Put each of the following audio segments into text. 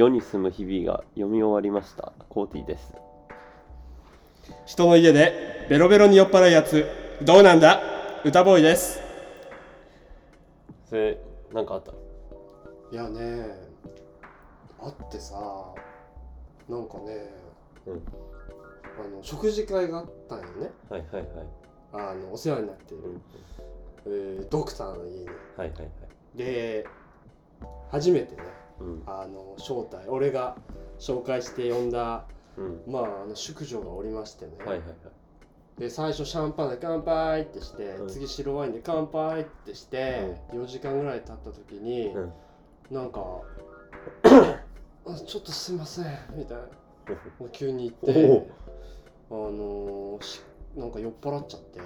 世に住む日々が読み終わりました。コーティです。人の家でベロベロに酔っ払うやつ。どうなんだ？歌ボーイです。それなんかあった？いやねあってさなんかね、うん。あの食事会があったんよね。はいはいはい。あのお世話になっている、うん。えードクターの家に。はいはいはい。で初めてねうんあの招待。俺が紹介して呼んだうん。まああの宿女がおりましてね、はいはいはい。で最初シャンパンで乾杯ってして、うん。次白ワインで乾杯ってして、4時間ぐらい経った時に、うん。なんかあ「ちょっとすいません」みたいな。急に言ってあのなんか酔っ払っちゃって、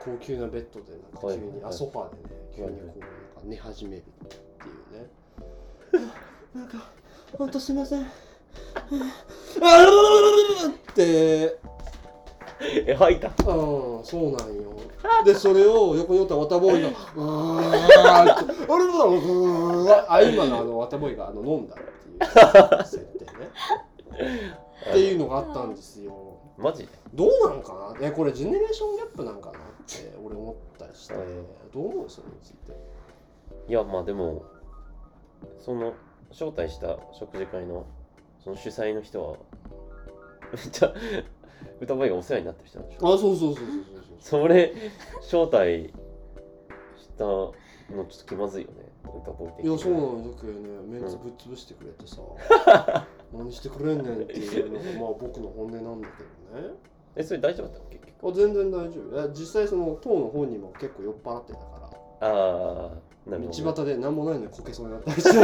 高級なベッドでなんか急に、あソファーでね急にこうなんか寝始めるっていうねなんかほんとすいません。ああってえ吐いた。ああそうなんよ。でそれを横におったワタボーイが「うーって「あれだあ今のあのワタボーイがあの飲んだっていう設定ね。っていうのがあったんですよ。マジで？どうなんかな？えこれジェネレーションギャップなんかな？って俺思ったりして。うんどう思う？それについて。いやまあでもその招待した食事会のその主催の人はめっちゃ 歌声がお世話になってる人なんでしょ？あそうそうそうそうそうそれ招待したのちょっと気まずいよね。歌声的いやそうなののだけどねメンツぶっ潰してくれてさ、何してくれんねんっていうのがまあ僕の本音なんだけどね。えそれ大丈夫だったの？結局。あ全然大丈夫。いや実際その当の本人も結構酔っ払ってたからああなるほど、道端で何もないのにこけそうになったりしてそ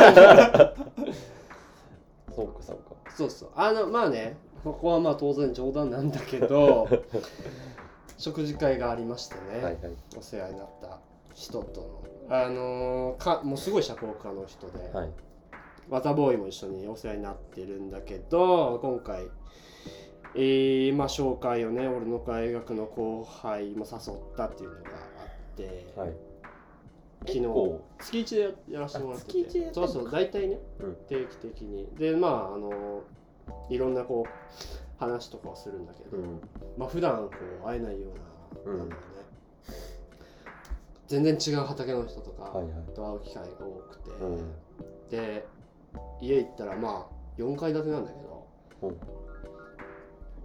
うかそうか。そうそう。あのまあねここはまあ当然冗談なんだけど 食事会がありましてね、はいはい。お世話になった人との。あのーかもうすごい社交家の人で、はい。ワタボーイも一緒にお世話になってるんだけど今回えー、まあ紹介をね俺の大学の後輩も誘ったっていうのがあって、はい昨日。月一でややらせてもらってて。あ月一でやってんのそうそう大体ね、うん。定期的に。でまああのいろんなこう話とかをするんだけど、うん。まあ普段こう会えないような,、うん。なんだろうね。全然違う畑の人とかはいはい。と会う機会が多くて、うん。で家行ったらまあ4階建てなんだけど。うん。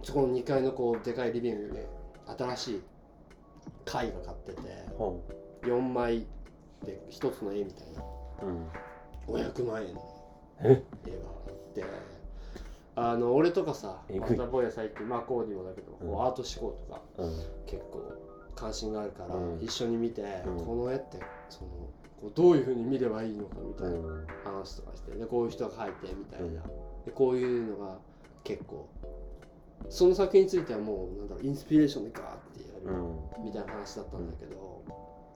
そこの2階のこうでかいリビングで新しい貝が買ってて。ほ4枚で1つの絵みたいな。ううん500万円のえ？絵があって。あの俺とかさマタボヤ最近まあコーディもだけど、こううんアート思考とかうん。結構関心があるから、うん。一緒に見て、うん。この絵ってそのこうどういうふうに見ればいいのかみたいなうん。話とかしてでこういう人が描いてみたいな、うん。でこういうのが結構その作品についてはもうなんだろうインスピレーションでガーってやる、うん。みたいな話だったんだけど、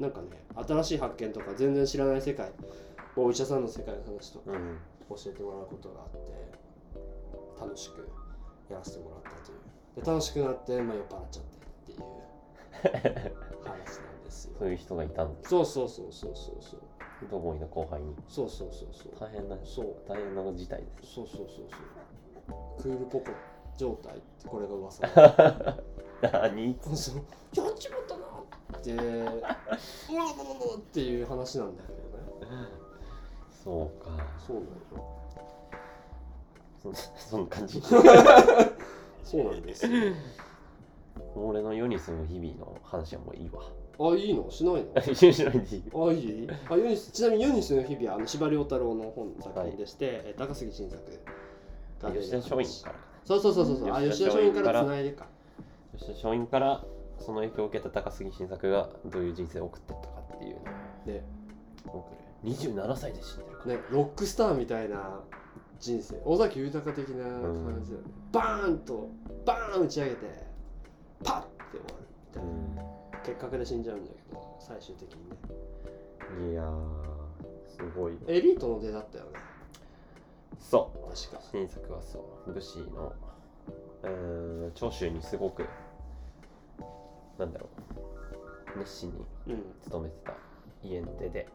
なんかね新しい発見とか全然知らない世界お医者さんの世界の話とかうん。教えてもらうことがあって楽しくやらせてもらったという。で楽しくなって、まあ、酔っ払っちゃってっていう。話なんですよ。そういう人がいたんですそうそうそうそうそうそう。どこいの後輩に。そうそうそうそう。大変なそう。大変な事態です。そうそうそうそう。クールポコ状態ってこれが噂。何？そうそう。やっちまったなってうわうわうわっていう話なんだけどねそうかそうなのよそそんな感じそうなんですよ俺の世に住む日々の話はもういいわあいいのしないの一緒にしないでいいあいいあユニスちなみにユニスの日々はあの司馬遼太郎の本の作品でして、え高杉晋作吉田松陰からそうそうそうそうあ吉田松陰かららつないでか吉田松陰からその影響を受けた高杉晋作がどういう人生を送ってったかっていうのでを僕27歳で死んでるから。ねロックスターみたいな人生。尾崎豊的な感じだよね、バーンとバーン打ち上げてパッて終わるみたいな、結核で死んじゃうんだけど最終的にね。うんいやーすごい。エリートの出だったよね。そう。確か。新作はそう。武士のうーん長州にすごくなんだろう。熱心にうん。勤めてた。家出で。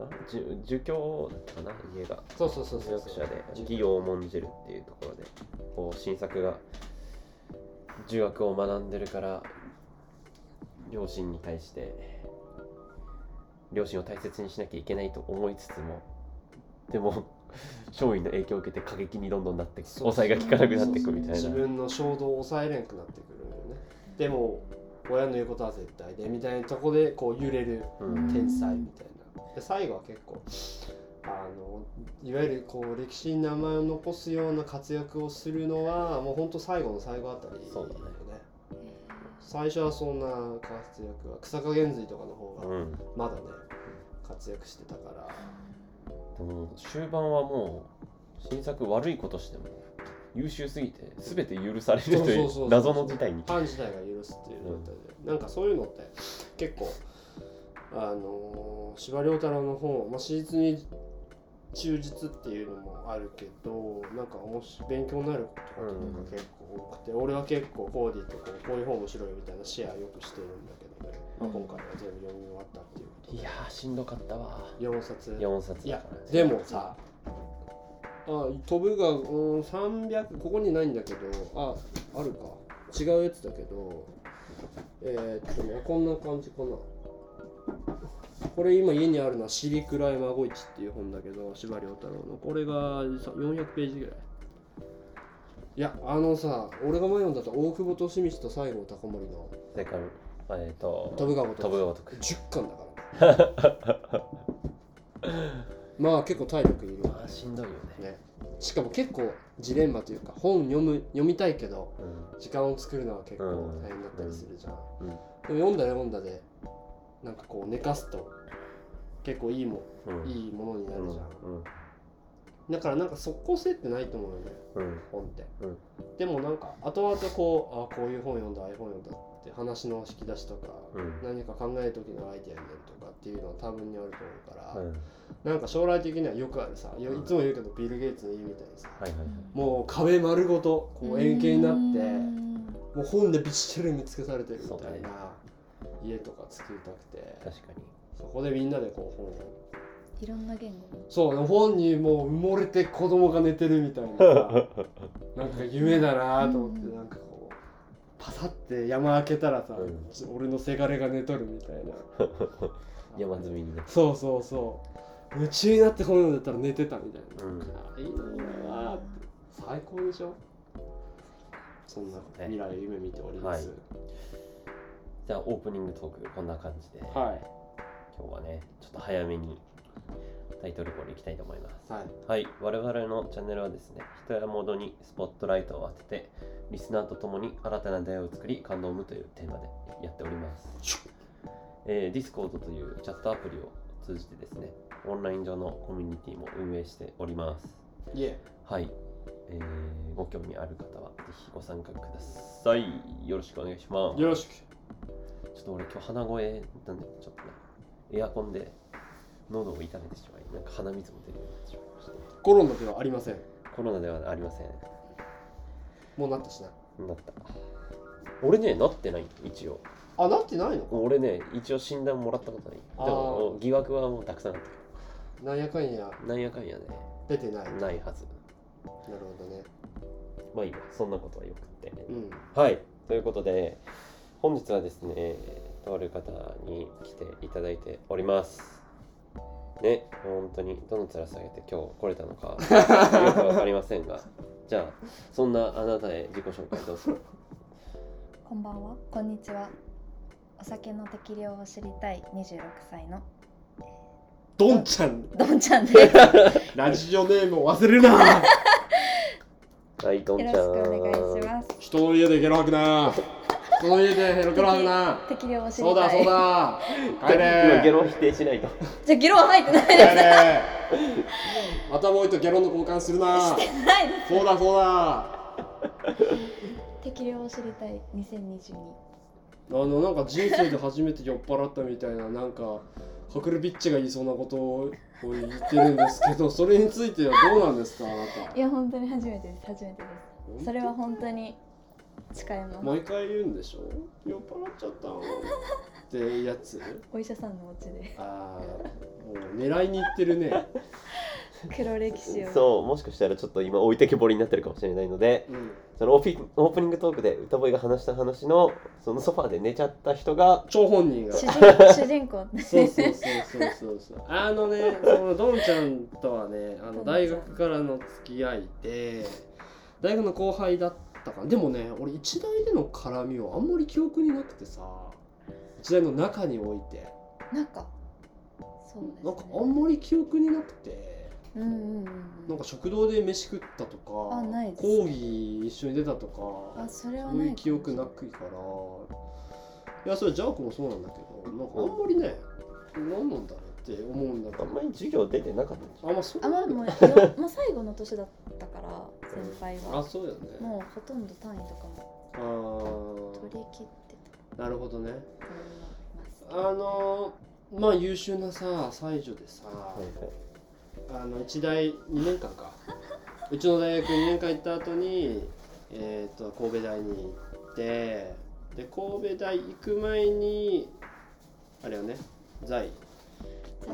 あじゅ儒教かな？家が。そうそうそう儒そう。学者で。儒義を重んじるっていうところで。こう新作が儒学を学んでるから両親に対して両親を大切にしなきゃいけないと思いつつもでも勝因の影響を受けて過激にどんどんなってそう。抑えが効かなくなっていくみたいな。自分の衝動を抑えれんくなってくるよね。でも親の言うことは絶対でみたいなとこでこう揺れるうん。天才みたいな。で最後は結構あのいわゆるこう歴史に名前を残すような活躍をするのはもうほんと最後の最後あたりそうだね。最初はそんな活躍は草加減髄とかの方がうん。まだね活躍してたからでも終盤はもう新作悪いことしても優秀すぎて全て許されるといそう謎の事態に。ファン自体が許すっていう状態で、なんかそういうのって結構あのー司馬遼太郎の本、まあ、史実に忠実っていうのもあるけどなんかもし勉強になることとか結構多くて、俺は結構コーディとこうこういう本面白いみたいなシェアよくしてるんだけどね、まあ、今回は全部読み終わったっていうことで。いやーしんどかったわ。4冊。4冊いやでもさあ飛ぶが、うん、300ここにないんだけどああるか。違うやつだけどえー、っとねこんな感じかな。これ今家にあるのは「シリクライ孫市」っていう本だけど司馬遼太郎の。これがさ400ページぐらい。いやあのさ俺が前読んだと大久保利通と西郷隆盛のえっ、と飛ぶが如く飛ぶが如く10巻だから まあ結構体力いるわ。まあしんどいよね。ね、しかも結構ジレンマというか本読む読みたいけどうん。時間を作るのは結構大変だったりするじゃん、うん。でも読んだら読んだでなんかこう寝かすと結構いいもうん。いいものになうんるじゃん、うん。だからなんか即効性ってないと思うよね。うん。本って、うんでもなんか後々こうあこういう本読んだああいう本読んだって話の引き出しとか、うん。何か考える時のアイデアになるとかっていうのは多分にあると思うから、うんなんか将来的にはよくあるさよい。つも言うけどビル・ゲイツの家みたいにさはい。はいはいもう壁丸ごとこう円形になってうん。もう本でびっしり見つけされてるみたそうだね。いな家とか作りたくて。確かに。そこでみんなでこう本を。いろんな言語そう本にもう埋もれて子供が寝てるみたいなさ なんか夢だなと思ってうんなんかパサって山開けたらさ、うん。俺のせがれが寝とるみたいな。山積みにね。そうそうそう。夢中になって本読んでたら寝てたみたいな、うん。あいいなって。最高でしょ？そんな未来を夢見ております。じゃあオープニングトークこんな感じで。はい。今日はねちょっと早めにタイトルコールいきたいと思います。はい。はい。我々のチャンネルはですね人や物にスポットライトを当ててリスナーと共に新たな出会いを作り感動を生むというテーマでやっております、えー、Discord というチャットアプリを通じてですねオンライン上のコミュニティも運営しております。いえはい、えー、ご興味ある方はぜひご参加ください。よろしくお願いします。よろしく。ちょっと俺今日鼻声なんでちょっとねエアコンで喉を痛めてしまいなんか鼻水も出るようになってしまいましたコロナではありません。コロナではありません。もうなったしななった。俺ねなってない一応。あなってないの？か俺ね一応診断もらったことない。あー。でも疑惑はもうたくさんあったけなんやかんや。どなんやかんやね。出てない。なるないはず。ほどね。まあいいわそんなことはよくって。うん。はい。ということで本日はですねとある方に来ていただいておりますね本当にどの面下げて今日来れたのかよくわかりませんが。じゃあそんなあなたへ自己紹介どうぞ。こんばんは。こんにちは。お酒の適量を知りたい26歳の。ドンちゃん。どんちゃんです。ラジオネームを忘れるな。はいどんちゃんよろしくお願いします。人の家でゲロ吐くな人の家でゲロ吐くな適量を知りたいそうだそうだ帰今ゲれロ否定しな。いとじゃあ議論入ってない帰れ頭置いとゲロの交換するなすないですそうだそうだ適量を知りたい2022あのなんか人生で初めて酔っ払ったみたいななんかハクルビッチが言いそうなことを言ってるんですけどそれについてはどうなんですかあなたいや本当に初めてです初めてですそれは本当に誓います毎回言うんでしょ？酔っ払っちゃったの。ってやつ？お医者さんのお家で。ああもう狙いにいってるね、黒歴史を。そうもしかしたらちょっと今置いてけぼりになってるかもしれないのでうん、そのオーピオープニングトークで歌ボイが話した話のそのソファーで寝ちゃった人が張本人が。主人公。そうそうそうそうそうそう。あのねそのドンちゃんとはねあの大学からの付き合いで大学の後輩だったからでもね俺一大での絡みはあんまり記憶になくてさ。一大の中において。なんかそうですね。なんかあんまり記憶になくて。うんうんうんなんか食堂で飯食ったとかあないです講義一緒に出たとかあそれはそうない。いう記憶なくいから。いやそれジャークもそうなんだけどなんかあんまりね何なんだろうって思うんだけど。あんまり授業出てなかったんじゃあまあそう。あまあもうよもう最後の年だったから先輩あはそうよね。もうほとんど単位とかも。あ取り切ってた。あなるほどね。あのまあ優秀なさ才女でさ、んはいはい。あの一大2年間か。うちの大学2年間行った後にえっ、と神戸大に行ってで神戸大行く前にあれよね在。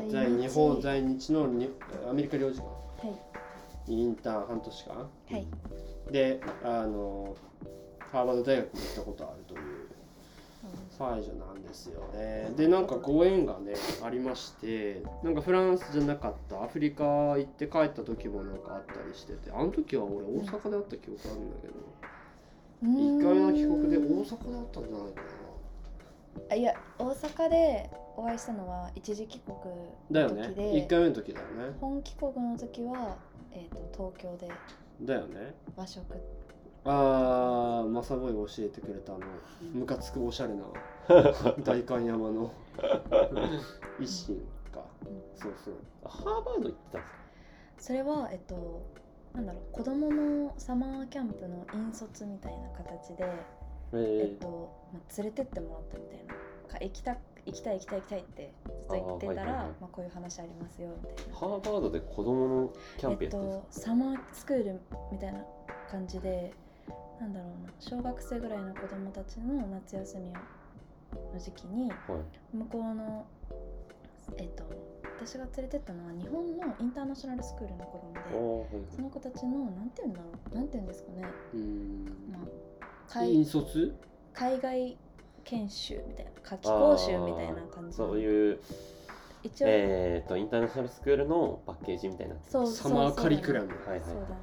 在日。本在日のにアメリカ領事館。はい。にインターン半年間はい。であのハーバード大学に行ったことあるという才女なんですよね。でなんかご縁がねありましてなんかフランスじゃなかったアフリカ行って帰った時もなんかあったりしててあの時は俺大阪で会った記憶あるんだけど1回目の帰国で大阪で会ったんじゃないかあいや大阪でお会いしたのは一時帰国なだよね。の時で1回目の時だよね。本帰国の時は、えー、と東京でだよね。和食あーまさぼいが教えてくれたあのムカつくおしゃれな 代官山の一心か。そうそう。ハーバード行ってたんですか？それはえっとなんだろう子供のサマーキャンプの引率みたいな形で、ええっとまあ、連れてってもらったみたいな。か行きた行きたい行きたい行きたいってずっと言ってたらあーはいはいはい。まあ、こういう話ありますよみたいなハーバードで子供のキャンプえったやっんですか？と、サマースクールみたいな感じでなんだろうな小学生ぐらいの子供たちの夏休みの時期にはい。向こうのえっと私が連れてったのは日本のインターナショナルスクールの子供であーはいはい。その子たちのなんて言うんだろうなんて言うんですかね、うーん。まあ、引海率？海外研修みたいな夏季講習みたいな感じそういう一応、えー、とインターナショナルスクールのパッケージみたいな。そうサマーカリクラム。はいはい。そうだね。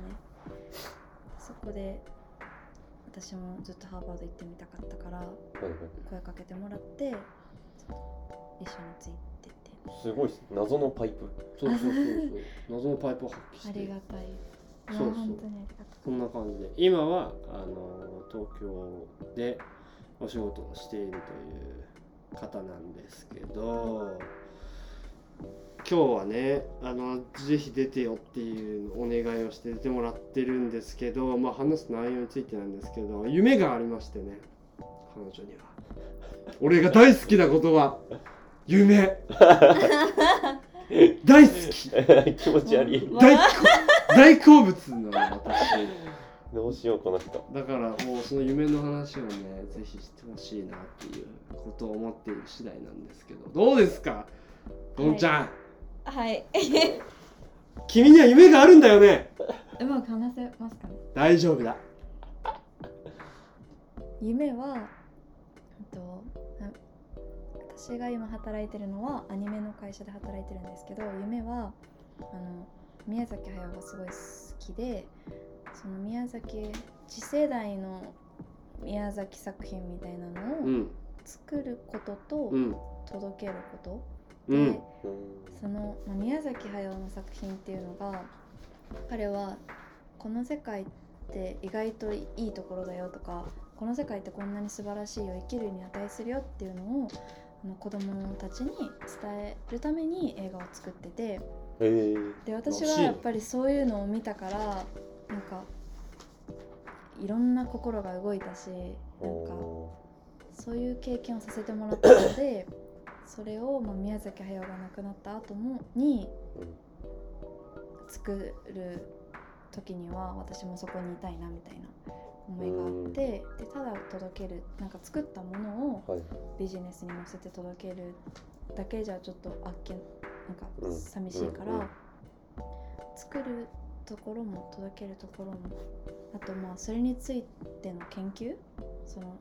そこで私もずっとハーバード行ってみたかったから声かけてもらって一緒についてって。すごい謎のパイプ。そうそうそうそう。謎のパイプを発揮しあてりがたい。そうそう。本当にありがたこんな感じで。今はあの東京でお仕事をしているという方なんですけど今日はねあのぜひ出てよっていうお願いをして出てもらってるんですけど、まあ、話す内容についてなんですけど夢がありましてね彼女には。俺が大好きなことは夢。大好き。気持ち悪い。わ大好大好物なの私どうしようこの人。だからもうその夢の話をねぜひしてほしいなっていうことを思っている次第なんですけど。どうですか？どんちゃん、はい。君には夢があるんだよね。うまく話せますかね？大丈夫だ。夢はえっとな私が今働いてるのはアニメの会社で働いてるんですけど夢はあの宮崎駿がすごい好きでその宮崎次世代の宮崎作品みたいなのをうん。作ることとうん。届けることで、うん。その、まあ、宮崎駿の作品っていうのが彼はこの世界って意外といいところだよとかこの世界ってこんなに素晴らしいよ生きるに値するよっていうのをあの子供たちに伝えるために映画を作っててえー、で私はやっぱりそういうのを見たからなんかいろんな心が動いたしなんかおそういう経験をさせてもらったのでそれを、まあ、宮崎駿が亡くなった後もに作る時には私もそこにいたいなみたいな思いがあってでただ届けるなんか作ったものをはい。ビジネスに乗せて届けるだけじゃちょっとあっけなんうん。か寂しいから、作るところも届けるところもあとまあそれについての研究？その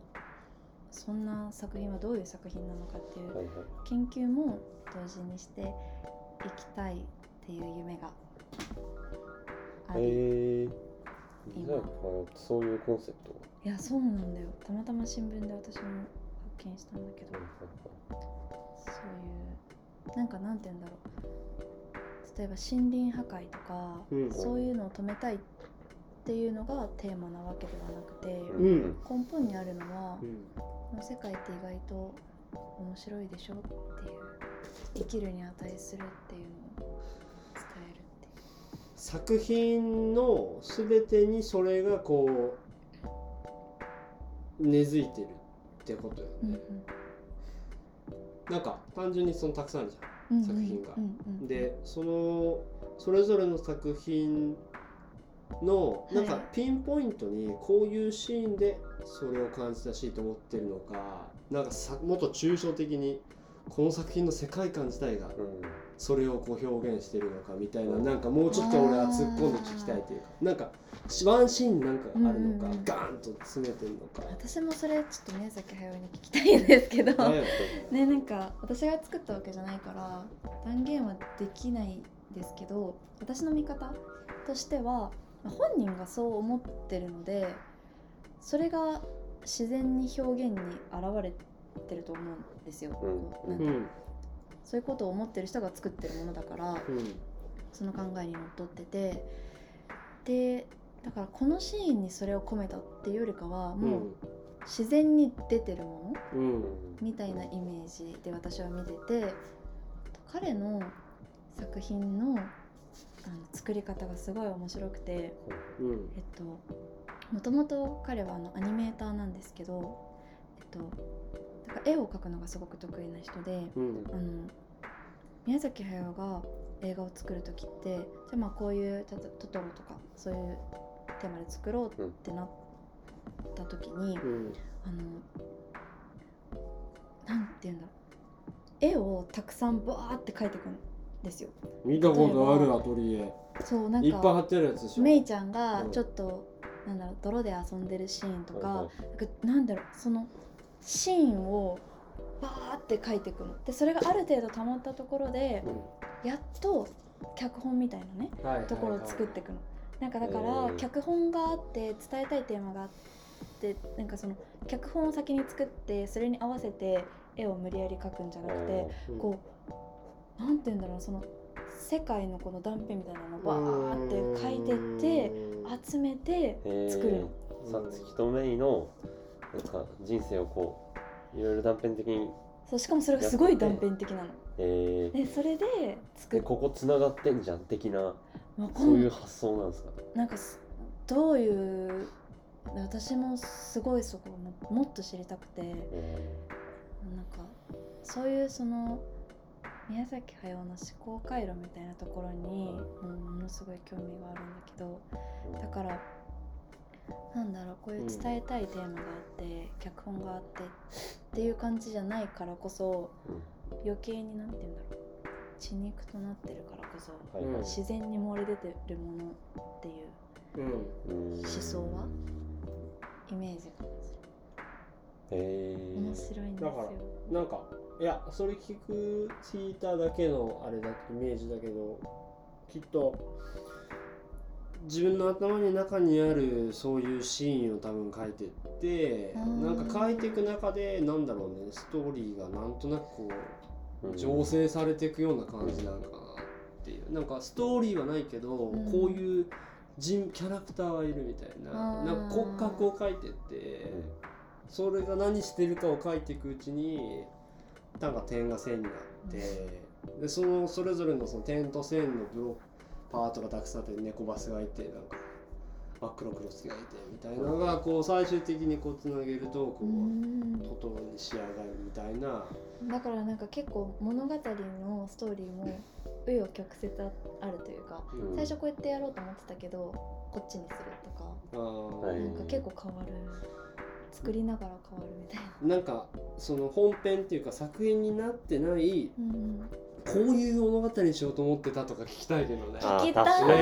そんな作品はどういう作品なのかっていう研究も同時にしていきたいっていう夢があり、へえ今。なんかそういうコンセプトいやそうなんだよ。たまたま新聞で私も発見したんだけど、そういうなんかなんて言うんだろう。例えば森林破壊とか、うん。そういうのを止めたいっていうのがテーマなわけではなくて、うん。根本にあるのはう、ん。この世界って意外と面白いでしょっていう生きるに値するっていうのを伝えるっていう作品の全てにそれがこう根付いてるってことようんね、なんか単純にそのたくさんあるじゃうん作品が。うんうんんでそのそれぞれの作品のなんかはい。ピンポイントにこういうシーンでそれを感じたしいと思ってるのかなんかさもっと抽象的にこの作品の世界観自体がうん。それをこう表現してるのかみたいななんかもうちょっと俺は突っ込んで聞きたいというかなんかワンシーンなんかあるのか、うんうんうん。ガーンと詰めてるのか。私もそれちょっと宮崎駿に聞きたいんですけど、ねなんか私が作ったわけじゃないから断言はできないですけど私の見方としては本人がそう思ってるのでそれが自然に表現に現れてると思うんですよ。うん。なんか。うん。そういうことを思ってる人が作ってるものだからうん。その考えにのっとってて。でだからこのシーンにそれを込めたっていうよりかはもう自然に出てるもの？うん。みたいなイメージで私は見てて彼の作品のあの作り方がすごい面白くて、うん。えっと、もともと彼はあのアニメーターなんですけど、えっと、だから絵を描くのがすごく得意な人でうん。あの宮崎駿が映画を作る時ってじゃあまあこういうトトトロとかそういうテーマで作ろうってなった時に、うん。あのなんて言うんだろう。絵をたくさんバーって描いていくんですよ。見たことあるアトリエ。そうなんいっぱい貼かってあるやつでしょ。メイちゃんがうん。ちょっと、なんだろう泥で遊んでるシーンとか,、はいはい。なんかなんだろうそのシーンをバーって描いていくの。でそれがある程度溜まったところでやっと脚本みたいなねはいはいはいところを作っていくの。なんかだかへらー脚本があって伝えたいテーマがあってなんかその脚本を先に作ってそれに合わせて絵を無理やり描くんじゃなくてうんこうなんて言うんだろうその世界のこの断片みたいなのをバーって描いてって集めて作るの。さつきとメイのなんか人生をこういろいろ断片的にそうしかもそれがすごい断片的なの。えー、でそれで作っでここつながってんじゃん的なそうんい。う発想なんですか？なんかすどういう私もすごいそこをももっと知りたくて。えなんかそういうその宮崎駿の思考回路みたいなところにものすごい興味があるんだけど。ーだからなんだろうこういう伝えたいテーマがあって、脚本があってっていう感じじゃないからこそ余計になんて言うんだろう。血肉となってるからこそはいはい。自然に漏れ出てるものっていううん。うん思想はイメージが。えー、面白いんですよ。だ。からなんかいやそれ聞く聞いただけのあれだイメージだけどきっと自分の頭の中にあるそういうシーンを多分書いてってうん。なんか書いていく中でなんだろうねストーリーがなんとなくこううん醸成されていくような感じなんかなっていう。なんかストーリーはないけど、ん。こういう人キャラクターはいるみたいななんか骨格を書いてって、それが何してるかを書いていくうちになんか点が線になって、でそのそれぞれのその点と線のブロックパートがたくさんあって猫バスがいてなんか真っ黒クロスがいてみたいなのがこう最終的にこうつなげるとこうう、んトトロに仕上がるみたいな。だからなんか結構物語のストーリーも紆余曲折ああるというかうん。最初こうやってやろうと思ってたけどこっちにするとかはいはいなんか結構変わる。作りながら変わるみたいな、なんかその本編っていうか作品になってないうん、こういう物語にしようと思ってたとか聞きたいけどね。聞きた確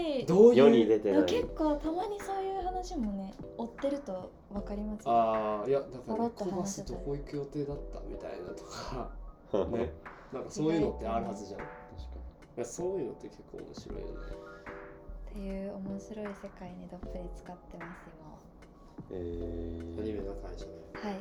いどういう？世に出てない。結構たまにそういう話もね追ってると分かります。よああいやだからポロッとコバス話せたり。どこ行く予定だったみたいなとか。ね。なんかそういうのってあるはずじゃん。いやそういうのって結構面白いよね。っていう面白い世界にどっぷり使ってますえアニメー、の会社で。今ははい。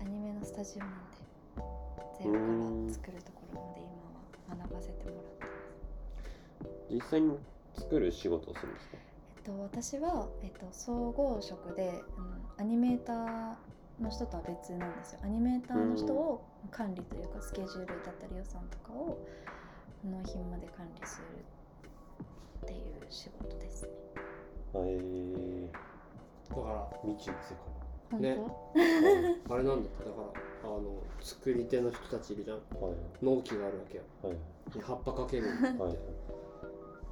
アニメのスタジオなんでゼロから作るところまで今は学ばせてもらってます。実際に作る仕事をするんですか？えっと、私は、えっと、総合職で、うん、アニメーターの人とは別なんですよ。アニメーターの人を管理というかスケジュールだったり予算とかを納品まで管理するっていう仕事ですね。えだかー、未知の世ね。らあれなんだってだからあの作り手の人たちいるじゃん。界はい。納期があるわけよ。はい。葉っぱかけるってはい。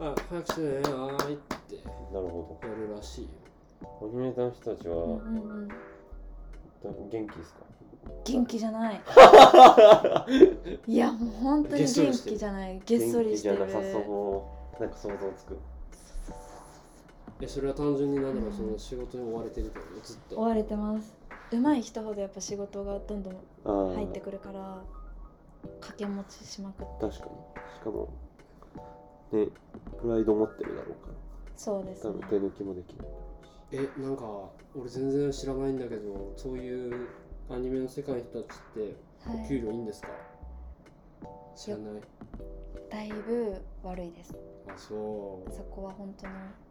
あ早くしてねはーいって。やなるほるらしいよ。どアニメーターの人たちは、うんうんうん。元気ですか？元気じゃない。い。やもう本当に元気じゃない。げっそりしてる。元気じゃなさそう。なんか想像つくえそれは単純になんだろうその仕事に追われてるけどずっと。追われてます。上手い人ほどやっぱ仕事がどんどん入ってくるから掛け持ちしまくって。確かに。しかもねプライド持ってるだろうかそうですね。ら多分手抜きもできないえなんか俺全然知らないんだけどそういうアニメの世界の人たちってはい。お給料いいんですか、知らない？だいぶ悪いです。あそう。そこは本当にえー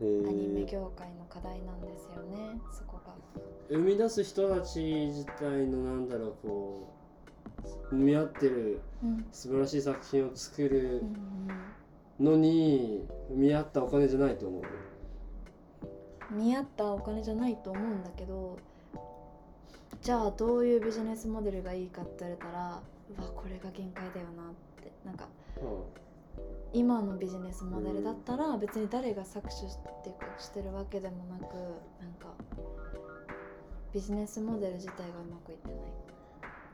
アニメ業界の課題なんですよねそこが。生み出す人たち自体のなんだろうこう見合ってるうん。素晴らしい作品を作るうんのに見合ったお金じゃないと思う。うん見合ったお金じゃないと思うんだけどじゃあどういうビジネスモデルがいいかって言われたらうわこれが限界だよなって。なんか今のビジネスモデルだったら別に誰が搾取っていうかしてるわけでもなくなんかビジネスモデル自体がうまくいってない。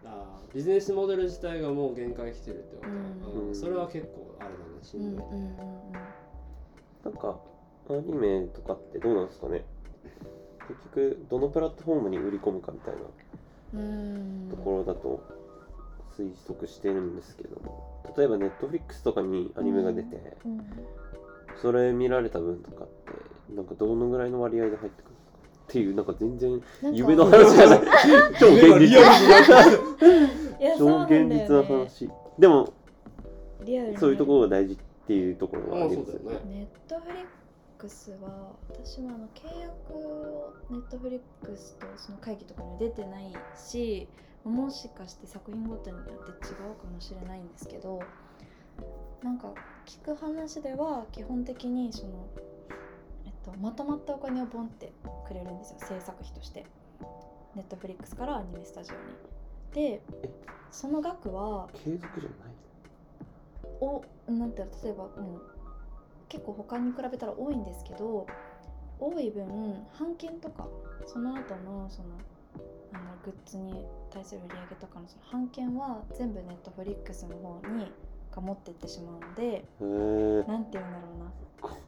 あービジネスモデル自体がもう限界来てるってこと、うん。うんそれは結構あれだねしうんんどい、うんうん。なんかアニメとかってどうなんですかね。結局どのプラットフォームに売り込むかみたいなうん。ところだと推測してるんですけども例えばネットフリックスとかにアニメが出て、うんそれ見られた分とかってなんかどのぐらいの割合で入ってくるっていうなんか全然夢の話じゃない。超現実超現実な話。でもリアルにそういうところが大事っていうところはありますよね。ネットフリックスは私もあの契約をネットフリックスとその会議とかには出てないしもしかして作品ごとによって違うかもしれないんですけどなんか聞く話では基本的にその、えっと、まとまったお金をボンってくれるんですよ。制作費として。ネットフリックスからアニメスタジオに。でえその額は継続じゃない。おなんていうの例えば、うん、結構他に比べたら多いんですけど多い分版権とかその後のそのなんだろうグッズに対する売り上げとかのその版権は全部ネットフリックスの方にが持ってってしまうのでへえなんていうんだろうな。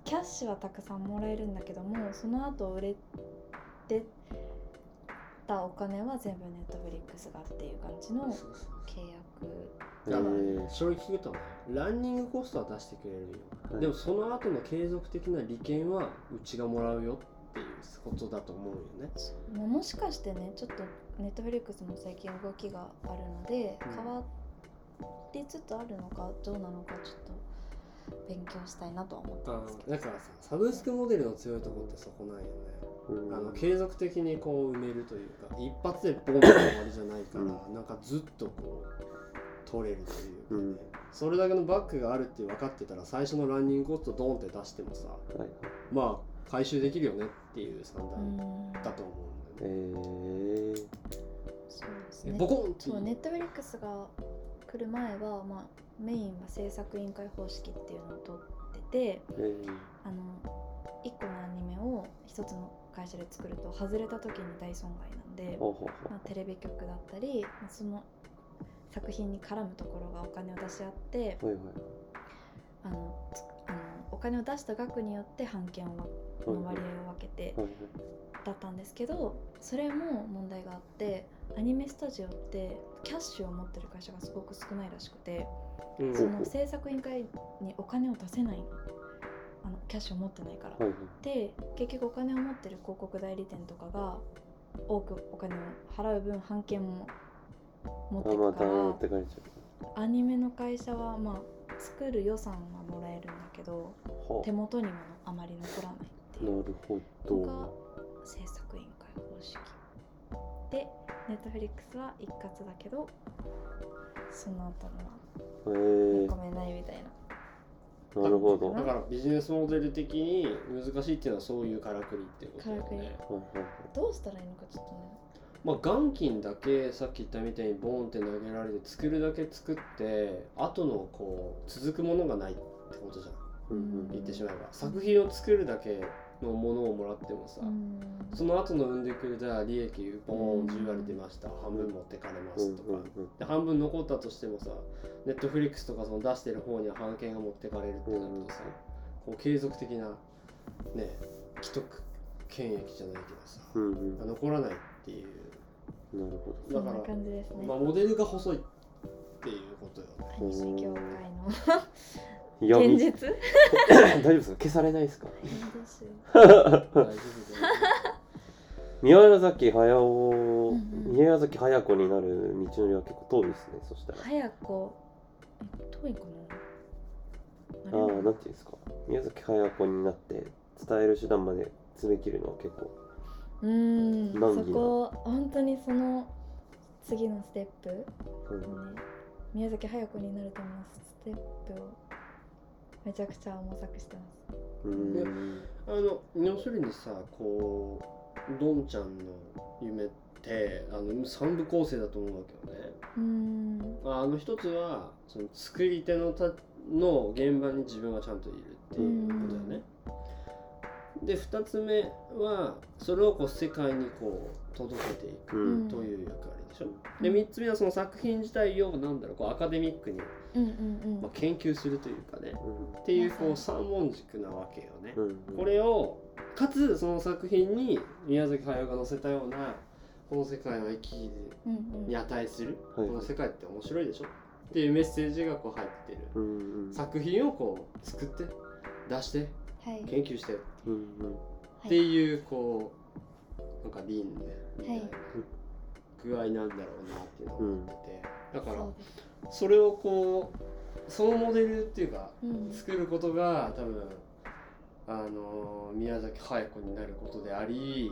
キャッシュはたくさんもらえるんだけどもその後売れてたお金は全部ネットフリックスがっていう感じの契約。だからへそれ聞くとねランニングコストは出してくれるよ、はい。でもその後の継続的な利権はうちがもらうよっていうことだと思うよね。まあもしかしてねちょっとネットフリックスも最近動きがあるのでうん。変わりつつあるのかどうなのかちょっと勉強したいなとは思ってあますけど。だからさサブスクモデルの強いところってそこなんよね。うん。あの継続的にこう埋めるというか一発でボンって終わりじゃないから、うなんかずっとこう取れるというかね、うん。それだけのバックがあるって分かってたら最初のランニングコストドンって出してもさはい。まあ回収できるよねっていう算う段ん。だと思うんだよね、えー、そうですね。ボコンそうネットフリックスが来る前は、まあ、メインは制作委員会方式っていうのを取っててえー、あの1個のアニメを1つの会社で作ると外れた時に大損害なんで、ほうほうほまあ、テレビ局だったりまあその作品に絡むところがお金を出し合っていはいあのつあのお金を出した額によって版権をわの割合を分けてだったんですけどそれも問題があってアニメスタジオってキャッシュを持ってる会社がすごく少ないらしくてうんその制作委員会にお金を出せないあのキャッシュを持ってないから。で結局お金を持ってる広告代理店とかが多くお金を払う分版権も持ってくからアニメの会社はまあ作る予算はもらえるんだけど手元にもあまり残らないって。あいうなるほのがど制作委員会方式。でネットフリックスは一括だけどその後のはへえ認めないみたいな。なるほど。はいだからビジネスモデル的に難しいっていうのはそういうからくりってことだよからくり。ね。はいどうしたらいいのかちょっとね。まあ元金だけさっき言ったみたいにボーンって投げられて作るだけ作って後のこう続くものがないってことじゃんうんうん。言ってしまえば。作品を作るだけのものをもらってもさ、うん。その後の生んでくるじゃあ利益ボーンうん10割出ました。半分持ってかれまうんすとか、で半分残ったとしてもさネットフリックスとかその出してる方には半券が持ってかれるってなるとさ、こう継続的なね既得権益じゃないけどさ、うんうん。うん残らないっていう。なるほそんなだから、感じですね。まあ、モデルが細いっていうことよね。アニメ業界の。どいやみ現実？大丈夫ですか？消されないですか？変ですよ大丈夫だよ。宮崎駿、宮崎駿子になる道のりは結構遠いですねそしたら。早くえ遠いかな？ああなんていうんですか？宮崎駿子になって伝える手段まで詰め切るのは結構うーんそこ本当にその次のステップ、ね、うん。宮崎駿子になるためのステップをめちゃくちゃ模索してます。うん。あの要するにさこうどんちゃんの夢ってあの3部構成だと思うわけよね。うーん。あの一つはその作り手のたの現場に自分がちゃんといるっていうことだよね。で2つ目はそれをこう世界にこう届けていくうん。という役割でしょ？で3つ目はその作品自体をなんだろうこうアカデミックに、うんうんうん。まあ、研究するというかねうっていうこう三文軸なわけよね。んうん。これをかつその作品に宮崎駿が載せたようなこの世界の息うんうん。に値する、はい。この世界って面白いでしょ？っていうメッセージがこう入ってる。うんうん。作品をこう作って出してはい。研究してっうんうん。ていうこうなんか輪廻みたいな。はい具合なんだろうなっていうのを思って。て、だからそれをこうそのモデルっていうかうん。作ることが多分あの宮崎駿子になることであり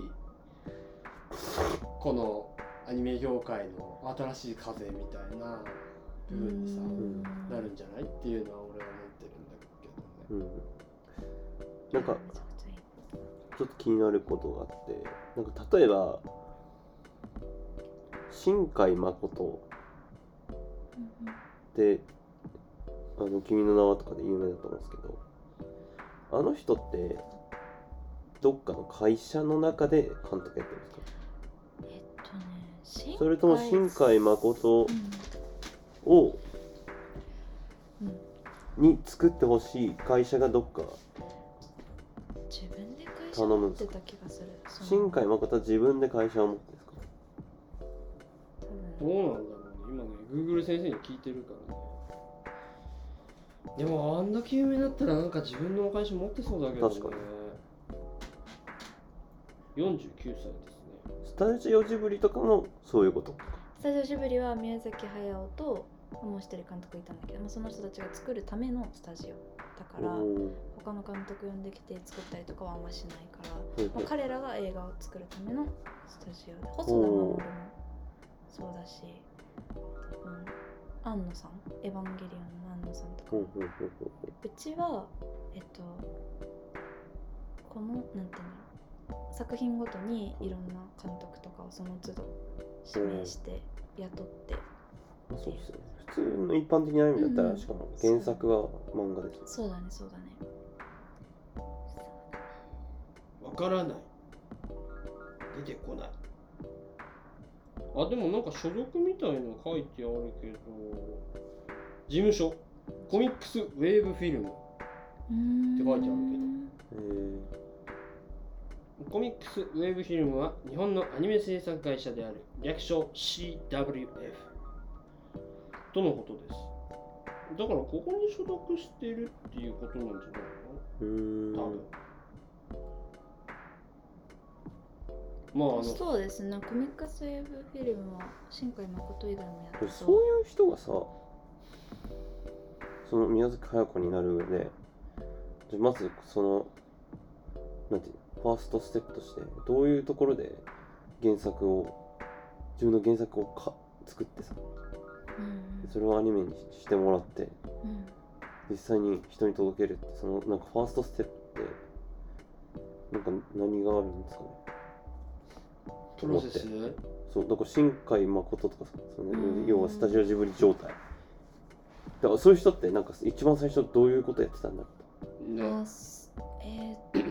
このアニメ業界の新しい風みたいな部分にさうん。なるんじゃない？っていうのは俺は思ってるんだけどね。うんなんかめちょっと気になることがあってなんか例えば新海誠ってあの君の名はとかで有名だと思うんですけどあの人ってどっかの会社の中で監督やってるんですか？それとも新海誠うん。をうん。に作ってほしい会社がどっか頼むんです持ってた気がする。その新海誠は自分で会社を持ってるんですか？どうなんだろうね。今ね Google 先生に聞いてるからね。でもあんだけ有名だったらなんか自分のお会社持ってそうだけどね。確か49歳ですね。スタジオジブリとかもそういうこと？スタジオジブリは宮崎駿ともう一人監督いたんだけど、まあ、その人たちが作るためのスタジオだから他の監督呼んできて作ったりとかはあんましないから、まあ、彼らが映画を作るためのスタジオで。細田守もそうだし多分庵野さんエヴァンゲリオンの庵野さんとか。うちはえっとこのなんていうの作品ごとにいろんな監督とかをその都度指名して雇って、そうですよね。普通の一般的なアニメだったら、うんうんしかも原作は漫画ですよそうだねそうだねからない。出てこない。あでもなんか所属みたいの書いてあるけど。事務所。コミックス。ウェーブフィルム。って書いてあるけど。えコミックス。ウェーブフィルムは日本のアニメ制作会社である。略称。CWF とのことです。だからここに所属してるっていうことなんじゃないの？多分まああのそうですね。コミックスウェーブフィルムは新海誠以外もやってそういう人がさその宮崎駿子になる上でじゃあまずそのなんていうのファーストステップとしてどういうところで原作を自分の原作をか作ってさうんそれをアニメにしてもらってうん実際に人に届けるってそのなんかファーストステップってなんか何があるんですかね？プロセス？そうだから新海誠とかさそのうん。要はスタジオジブリ状態。だからそういう人ってなんか一番最初どういうことやってたんだろね。あすえー、で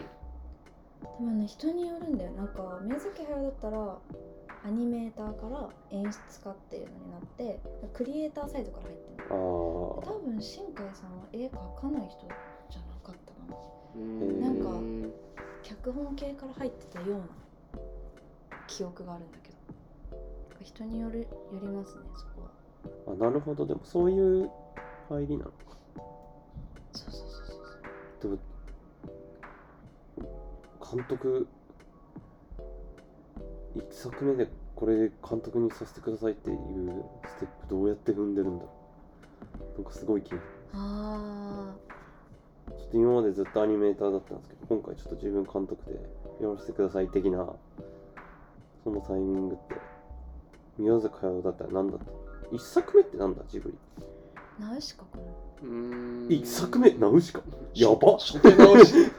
もね人によるんだよ。なんか宮崎駿だったらアニメーターから演出家っていうのになってクリエイターサイドから入ってるうあ多分新海さんは絵描かない人じゃなかったかな。なんか脚本系から入ってたような記憶があるんだけど。人によるよりますねそこは。ーあなるほど。でもそういう入りなの？かそうそうそうそう。でも監督1作目でこれで監督にさせてくださいっていうステップどうやって踏んでるんだろう。なんかすごい気にあちょっと今までずっとアニメーターだったんですけど今回ちょっと自分監督でやらせてください的なそのタイミングって。宮崎駿だったら何だった？一作目ってなんだ？ジブリ。ーナウシカかな。うーん。一作目？ナウシカ？やば。初手直し。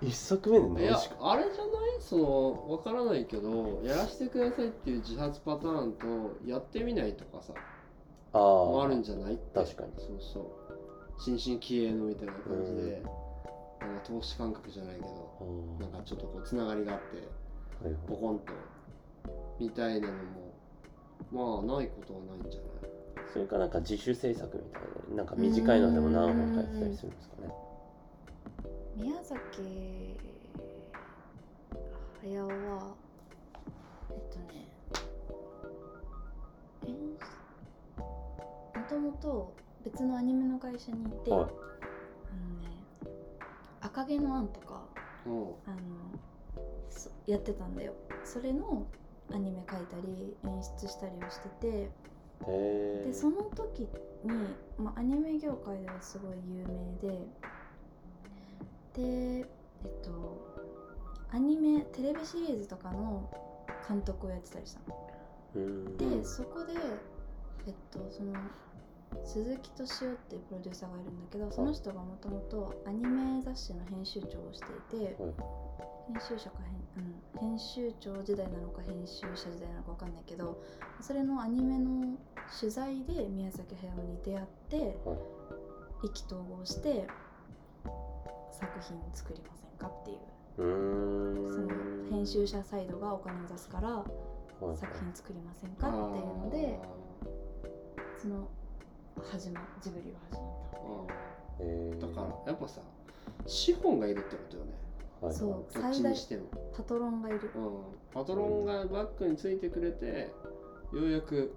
一作目でナウシカあれじゃない？そのわからないけどやらせてくださいっていう自発パターンとやってみないとかさあもああるんじゃないって。確かに。そうそう。新進気鋭のみたいな感じで、なんか投資感覚じゃないけどなんかちょっとこうつながりがあってはいはい。ポコンとみたいなのもまあないことはないんじゃない？それかなんか自主制作みたいななんか短いのでも何本かやってたりするんですかね。宮崎駿はえっとねもともと別のアニメの会社にいて、はい。あのね「赤毛のアン」とかうん。あのそやってたんだよ。それのアニメ描いたり演出したりをしてて。でその時に、まあ、アニメ業界ではすごい有名で。でえっとアニメテレビシリーズとかの監督をやってたりしたの。うん。でそこでえっとその鈴木敏夫っていうプロデューサーがいるんだけどその人がもともとアニメ雑誌の編集長をしていて、はい。編集者か編,、うん、編集長時代なのか編集者時代なのか分かんないけどそれのアニメの取材で宮崎駿に出会って、はい。意気投合して作品作りませんかっていう。その編集者サイドがお金を出すから作品作りませんかっていうのでその始まジブリが始まったえー。だからやっぱさ資本がいるってことよねそう最大にしても、パトロンがいる。うん、パトロンがバックについてくれてようやく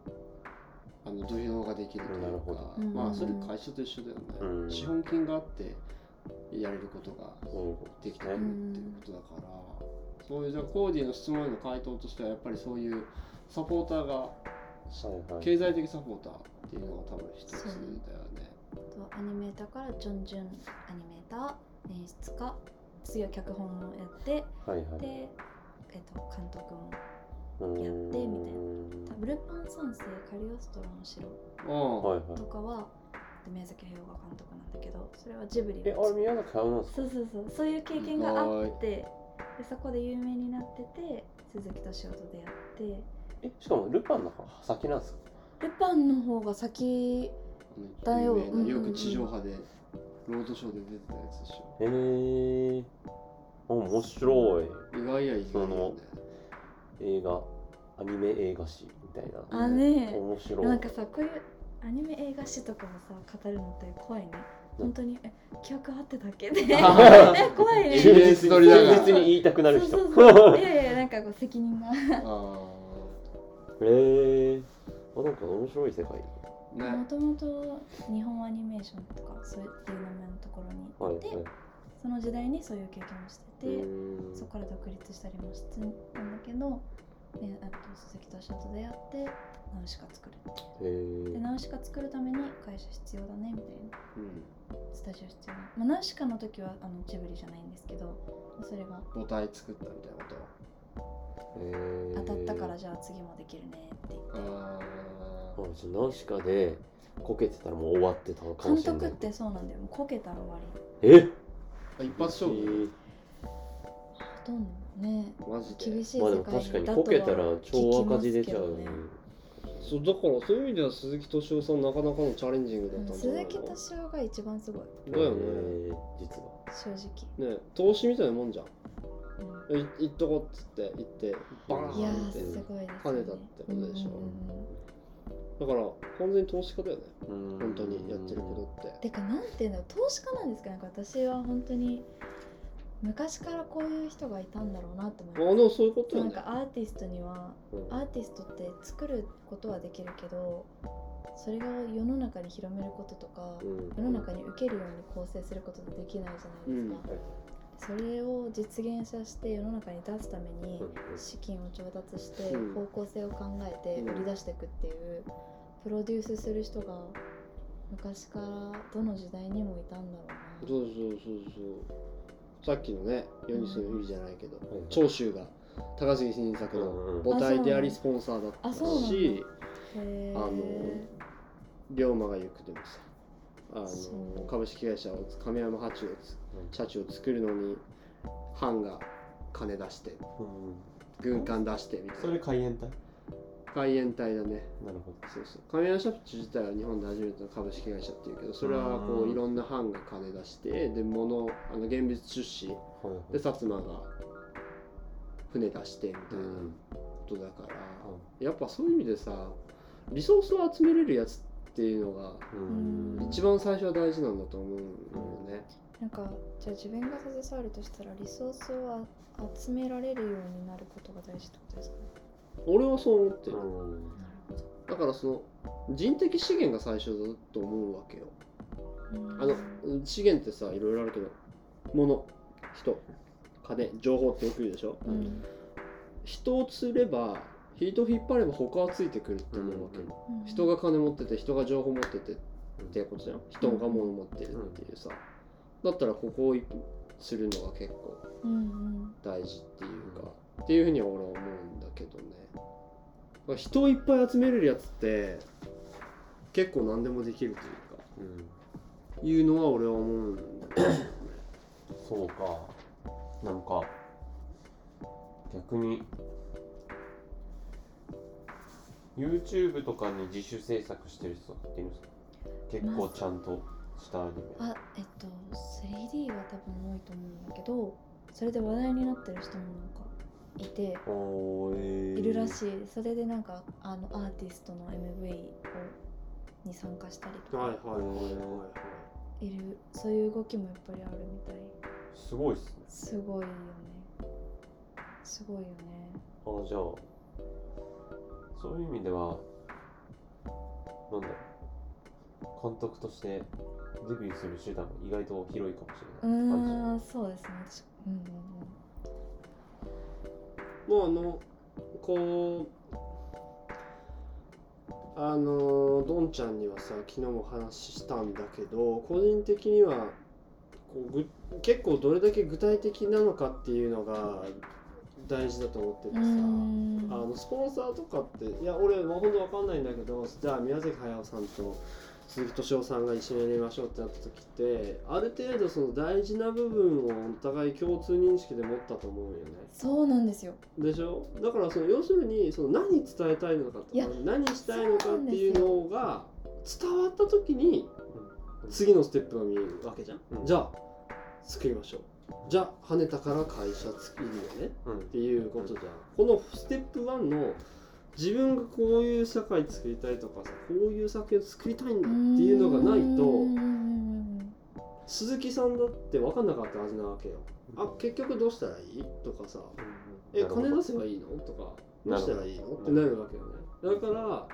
あの土俵ができるというか。なるほど。うんまあそれ会社と一緒だよね、うん。資本金があってやれることができてくるっていうことだから、そういうじゃあコーディの質問への回答としてはやっぱりそういうサポーターがはいはい。経済的サポーターっていうのが多分一つだよね。とアニメーターからジョン・ジュンアニメーター演出家次は脚本もやってはいはい。で、えっと、監督もやってみたいな。ブルパン三世カリオストロの城うんはいはい。とかは宮崎駿が監督なんだけどそれはジブリえあれ宮崎駿なんですか？そうそうそう。そういう経験があってでそこで有名になってて鈴木敏夫と出会って。えしかもルパンの方先なんですか？ルパンの方が先だよ。有名なようんうんうん。く地上波でロードショーで出てたやつでしょ。へえあ面白い。意外や意外やね。映画アニメ映画史みたいな。あね面白い。なんかさこういうアニメ映画史とかもさ語るのって怖いね。本当にえ記憶合ってたっけ？え 怖いね。忠実に言いたくなる人そうそうそう。いやいやなんかこう責任が。あへえあなんか面白い世界もともと日本アニメーションとかそういう有名なところにはい行って、その時代にそういう経験をしてて、そこから独立したりもしてたんだけど、ね、あと鈴木敏夫と出会ってナウシカ作るってでナウシカ作るために会社必要だねみたいな。うん。スタジオ必要だ、まあ、ナウシカの時はあのジブリじゃないんですけどそれが母体作ったみたいなこと？当たったからじゃあ次もできるねって言ってああじゃあナウシカでこけてたらもう終わってたのかも監しれない。督ってそうなんだよ。もうこけたら終わえ？あ一発勝負。りほとんどねマジで。厳しいまあで世界も確かにだことけたらは超赤字出ちゃう、聞きますけどね。そうだからそういう意味では鈴木敏夫さんなかなかのチャレンジングだったんじゃない鈴木敏夫が一番すごい。だよね。実は。正直、ね投資みたいなもんじゃん。うん。い行っとこっつって行ってバーンいやーってすごいです、ね、跳ねたってことでしょ。うんうんうんだから完全に投資家だよね。本本当にやってることって。てかなんていうんだろう投資家なんですかなんか私は本当に昔からこういう人がいたんだろうなって思いまあでもそういうことなんかアーティストにはうん。アーティストって作ることはできるけどそれが世の中に広めることとかうん。世の中に受けるように構成することってできないじゃないですか、それを実現させて世の中に出すためにうん資金を調達してうん。方向性を考えてうん。売り出していくっていうプロデュースする人が昔からどの時代にもいたんだろうな。そうそうそうそう。さっきのね世にする意味じゃないけどはい長州が高杉新作うんうん。の母体でありスポンサーだったしあの龍馬が行くでもさあの株式会社を亀山八をつ社長を作るのに藩が金出してうん。軍艦出してみたいな。それ海援隊？海援隊だね。なるほど。そうそう。亀山社長自体は日本で初めての株式会社っていうけどそれはこううんいろんな藩が金出してで物あの現物出資で薩摩が船出してみたいなうん。ことだから、やっぱそういう意味でさリソースを集めれるやつっていうのがうん。一番最初は大事なんだと思うんだよね。なんかじゃあ自分が携わるとしたらリソースをあ集められるようになることが大事ってことですかね。俺はそう思ってる、だからその人的資源が最初だと思うわけよ。うん。あの資源ってさいろいろあるけど物人金情報ってよく言うでしょ？うん。人を釣れば人を引っ張れば他はついてくるって思うわけ。よ、うん人が金持ってて人が情報持っててってことじゃん。人が物持ってるっていうさ。だったらここをするのが結構大事っていうか。っていうふうには俺は思うんだけどね。人をいっぱい集めれるやつって結構何でもできるというか。うん。いうのは俺は思うんだよね。そうか。なんか逆に YouTube とかに自主制作してる人っているんですか？結構ちゃんとしたアニメ。あえっと 3D は多分多いと思うんだけどそれで話題になってる人もなんかいておーえー。いるらしい。それでなんかあのアーティストの MV をに参加したりとか。はいはいはいはいる。そういう動きもやっぱりあるみたい。すごいっすね。すごいよね。すごいよね。あじゃあそういう意味ではなんだ監督としてデビューする手段が意外と広いかもしうれない。感じ。そうですね私うんうん。もうあのこうあのドンちゃんにはさ昨日も話したんだけど個人的にはこうぐ結構どれだけ具体的なのかっていうのが大事だと思っててさ、あのスポンサーとかっていや俺もうほんとわかんないんだけどじゃあ宮崎駿さんと鈴木敏夫さんが一緒にやりましょうってなった時ってある程度その大事な部分をお互い共通認識で持ったと思うよね。そうなんですよ。でしょ？だからその要するにその何伝えたいのかとか何したいのかっていうのが伝わった時に次のステップが見えるわけじゃん、うん。じゃあ作りましょうじゃあ跳ねたから会社作るよねうん。っていうことじゃん。このステップ1の自分がこういう社会作りたいとかさこういう作品を作りたいんだっていうのがないとうん鈴木さんだって分かんなかったはずなわけよ。あ結局どうしたらいいとかさえ金出せばいいのとかど。うしたらいいのってなるわけよね。だから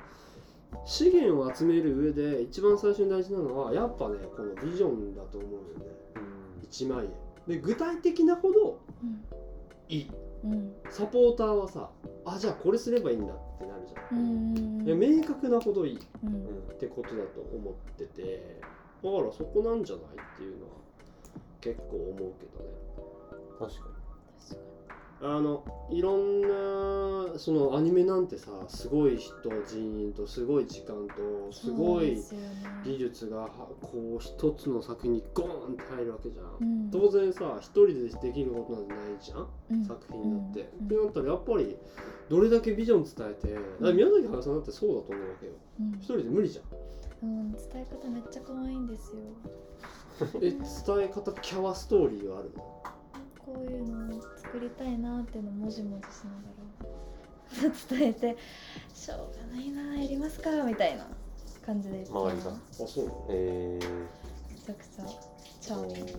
資源を集める上で一番最初に大事なのはやっぱねこのビジョンだと思うよね。うん。1万円で具体的なほどうんいい。うん。サポーターはさあじゃあこれすればいいんだってなるじゃん。うんいや明確なほどいいっうん。てことだと思っててだからそこなんじゃないっていうのは結構思うけどね。確かあのいろんなそのアニメなんてさすごい人人員とすごい時間とすごい技術がはこう一つの作品にゴーンって入るわけじゃん、うん。当然さ一人でできることなんてないじゃん？うん。作品だって、うん。ってなったらやっぱりどれだけビジョン伝えて宮崎駿さんだってそうだと思うわけよ。うん。一人で無理じゃん。うん伝え方めっちゃ可愛いんですよ。え伝え方キャワストーリーはあるの？こういうのを作りたいなっていうのをもじもじしながら伝えて「しょうがないなやりますか」みたいな感じで周りが。あそう。なのえめちゃくちゃ。チャーミング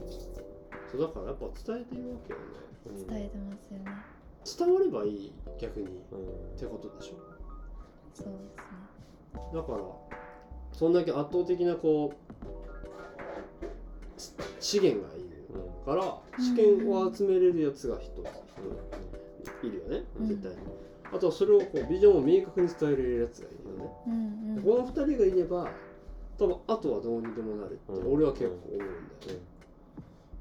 そうだからやっぱ伝えてるわけよね。ー伝えてますよね。伝わればいい逆にっうんてことでしょ。そうですね。だからそんだけ圧倒的なこうし資源がいる。うんからうん。試験を集めれるやつが一ついるよね。うん。絶対に、あとはそれをこうビジョンを明確に伝えれるやつがいるよね、うんうん。でこの二人がいれば多分あとはどうにでもなるってうん。俺は結構思うんだよね、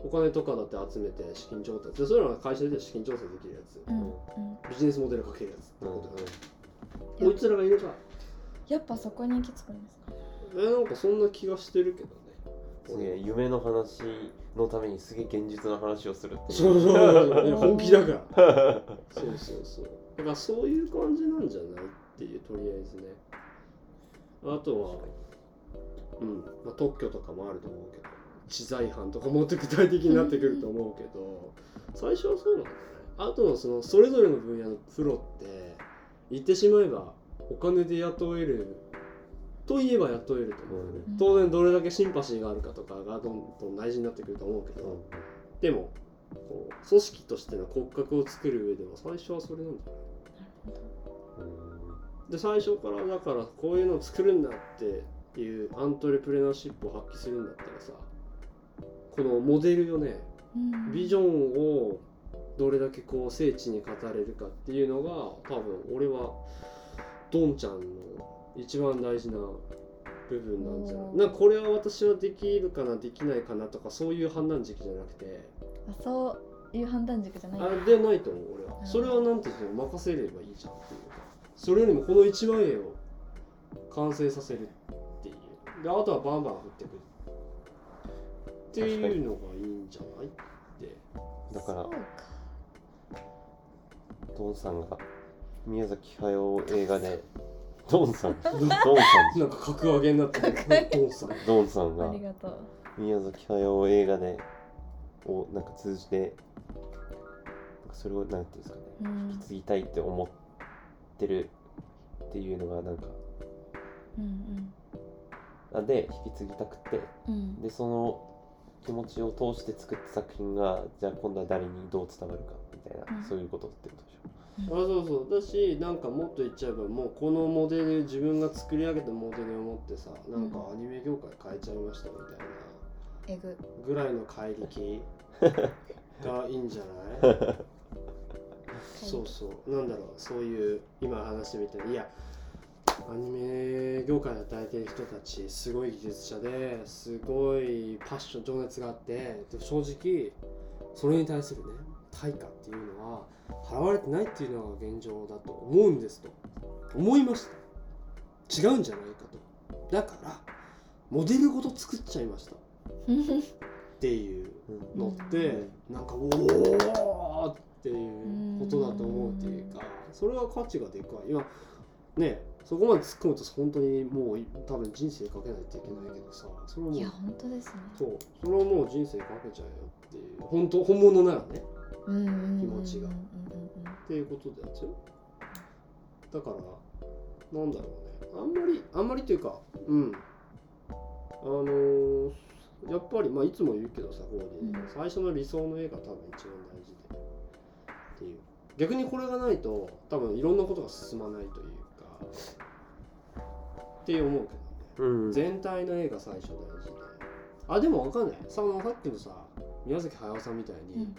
お金とかだって集めて資金調達でそういうのが会社で資金調達できるやつ。うんうん。ビジネスモデルかけるやつってうんことだよね、うん。こいつらがいれば。やっぱそこに行き着くんですか？えなんかそんな気がしてるけどね。すげえ夢の話のためにすげえ現実の話をするっていそうそうそう。い や本気だから。そうそうそう。だからそういう感じなんじゃないっていうとりあえずね。あとはうん、まあ、特許とかもあると思うけど。知財犯とかもっと具体的になってくると思うけど。最初はそうなんだよね。あとはそのそれぞれの分野のプロって言ってしまえばお金で雇えるといえば雇えると思うよね、うん。当然どれだけシンパシーがあるかとかがどんどん大事になってくると思うけど、でもこう組織としての骨格を作る上では最初はそれなんだよなるほど。で最初からだからこういうのを作るんだっていうアントレプレナーシップを発揮するんだったらさこのモデルよねうん。ビジョンをどれだけこう精緻に語れるかっていうのが多分俺はドンちゃんの一番大事な部分なんじゃない？なこれは私はできるかなできないかなとかそういう判断軸じゃなくて。あそういう判断軸じゃないあれでないと思う俺は。うん。それはなんていうの任せればいいじゃんっていう。それよりもこの1万円を完成させるっていう。であとはバンバン振ってくるっていうのがいいんじゃない？って。だからそうか。ドンさんが宮崎駿映画でドンさんドンさん。なんか格上げになってる。ドンさんドンさんが。ありがとう。宮崎駿映画でをなんか通じてなんかそれをなんていうんですかね。うん。引き継ぎたいって思ってるっていうのがなんか。うんあで引き継ぎたくて。うんうん。でその気持ちを通して作った作品がじゃあ今度は誰にどう伝わるかみたいな、うん。そういうことってことでしょあそうそう。だしなんかもっと言っちゃえばもうこのモデル自分が作り上げたモデルを持ってさなんかアニメ業界変えちゃいましたみたいな。えぐ。ぐらいの怪力 がいいんじゃない？そうそう。なんだろう。そういう今話してみたいにいやアニメ業界で働いてる人たちすごい技術者ですごいパッション情熱があってで正直それに対するね対価っていうのは払われてないっていうのが現状だと思うんですと。思いました。違うんじゃないかと。だからモデルごと作っちゃいました。っていううのって、なんかおーっていうことだと思うっていうかそれは価値がでかい。今ねそこまで突っ込むと本当にもう多分人生かけないといけないけどさそれはもいうや本当ですね。そう。それはもう人生かけちゃうよっていう。本当本物ならね。うんうんうんうん気持ちが。っていうことですよだからなんだろうね。あんまりあんまりというかうん。あのーやっぱりまあいつも言うけどさこうに、うん。最初の理想の絵が多分一番大事で。っていう。逆にこれがないと多分いろんなことが進まないというか。って思うけどね。うん。全体の絵が最初大事で。あでもわかんない。ささっきのさ宮崎駿さんみたいに、うん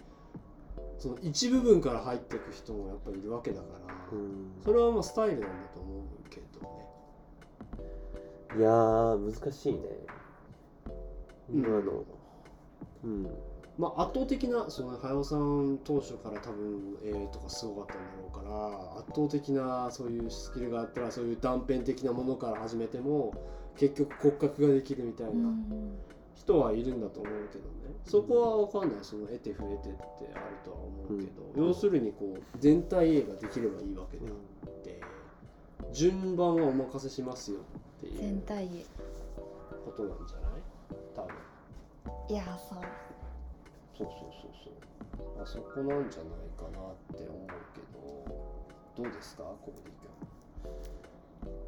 その一部分から入っていく人もやっぱりいるわけだから、うん。それはまあスタイルなんだと思うけどね。いやー難しいね。うん。今の。うん。まあ圧倒的なその駿さん当初から多分絵とかすごかったんだろうから圧倒的なそういうスキルがあったらそういう断片的なものから始めても結局骨格ができるみたいな、うんうん人はいるんだと思うけどね。そこは分かんない。その得て増えてってあるとは思うけど、うん。要するにこう全体映画できればいいわけであって順番はお任せしますよっていう全体へ。ことなんじゃない？多分。いやそう。そうそうそうそう。あそこなんじゃないかなって思うけど。どうですかコーディ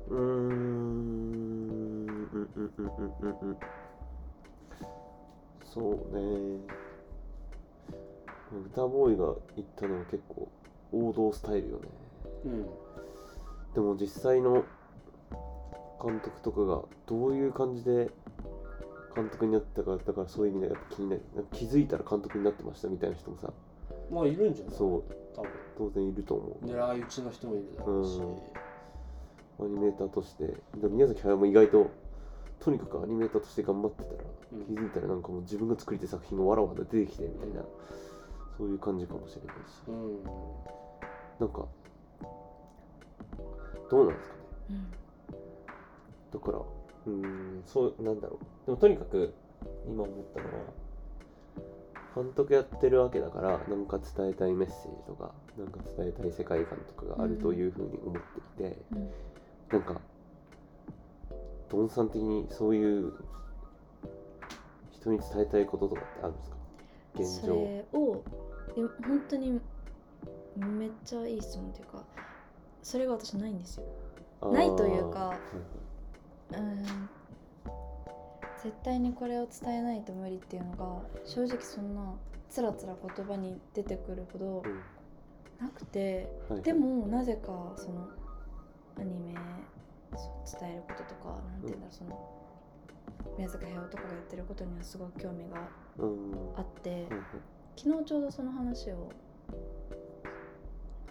うーん。うんうんうんうんうんうんそうね。歌ボーイが言ったのは結構王道スタイルよね。君でも実際の監督とかがどういう感じで監督になったかだからそういう意味でやっぱ気になる。気づいたら監督になってましたみたいな人もさ。うんまあいるんじゃない？そう。多分。当然いると思う。狙い撃ちの人もいるだろうし、アニメーターとして。でも宮崎駿も意外ととにかくアニメーターとして頑張ってたら、うん。気づいたらなんかもう自分が作りたい作品がわらわら出てきてみたいなそういう感じかもしれないし。うん。なんかどうなんですかね。うん。だからうーんそうなんだろう。でもとにかく今思ったのは監督やってるわけだからなんか伝えたいメッセージとかなんか伝えたい世界観とかがあるというふうに思っていて、うん。なんかドンさん的にそういう人に伝えたいこととかってあるんですか？現そ状れを本当にめっちゃいい質問というかそれが私ないんですよ。ないというかうん絶対にこれを伝えないと無理っていうのが正直そんなつらつら言葉に出てくるほどなくてうんはいはい。でもなぜかそのアニメそう伝えることとかなんていうんだろうその宮崎駿とかがやってることにはすごく興味がうんあって昨日ちょうどその話を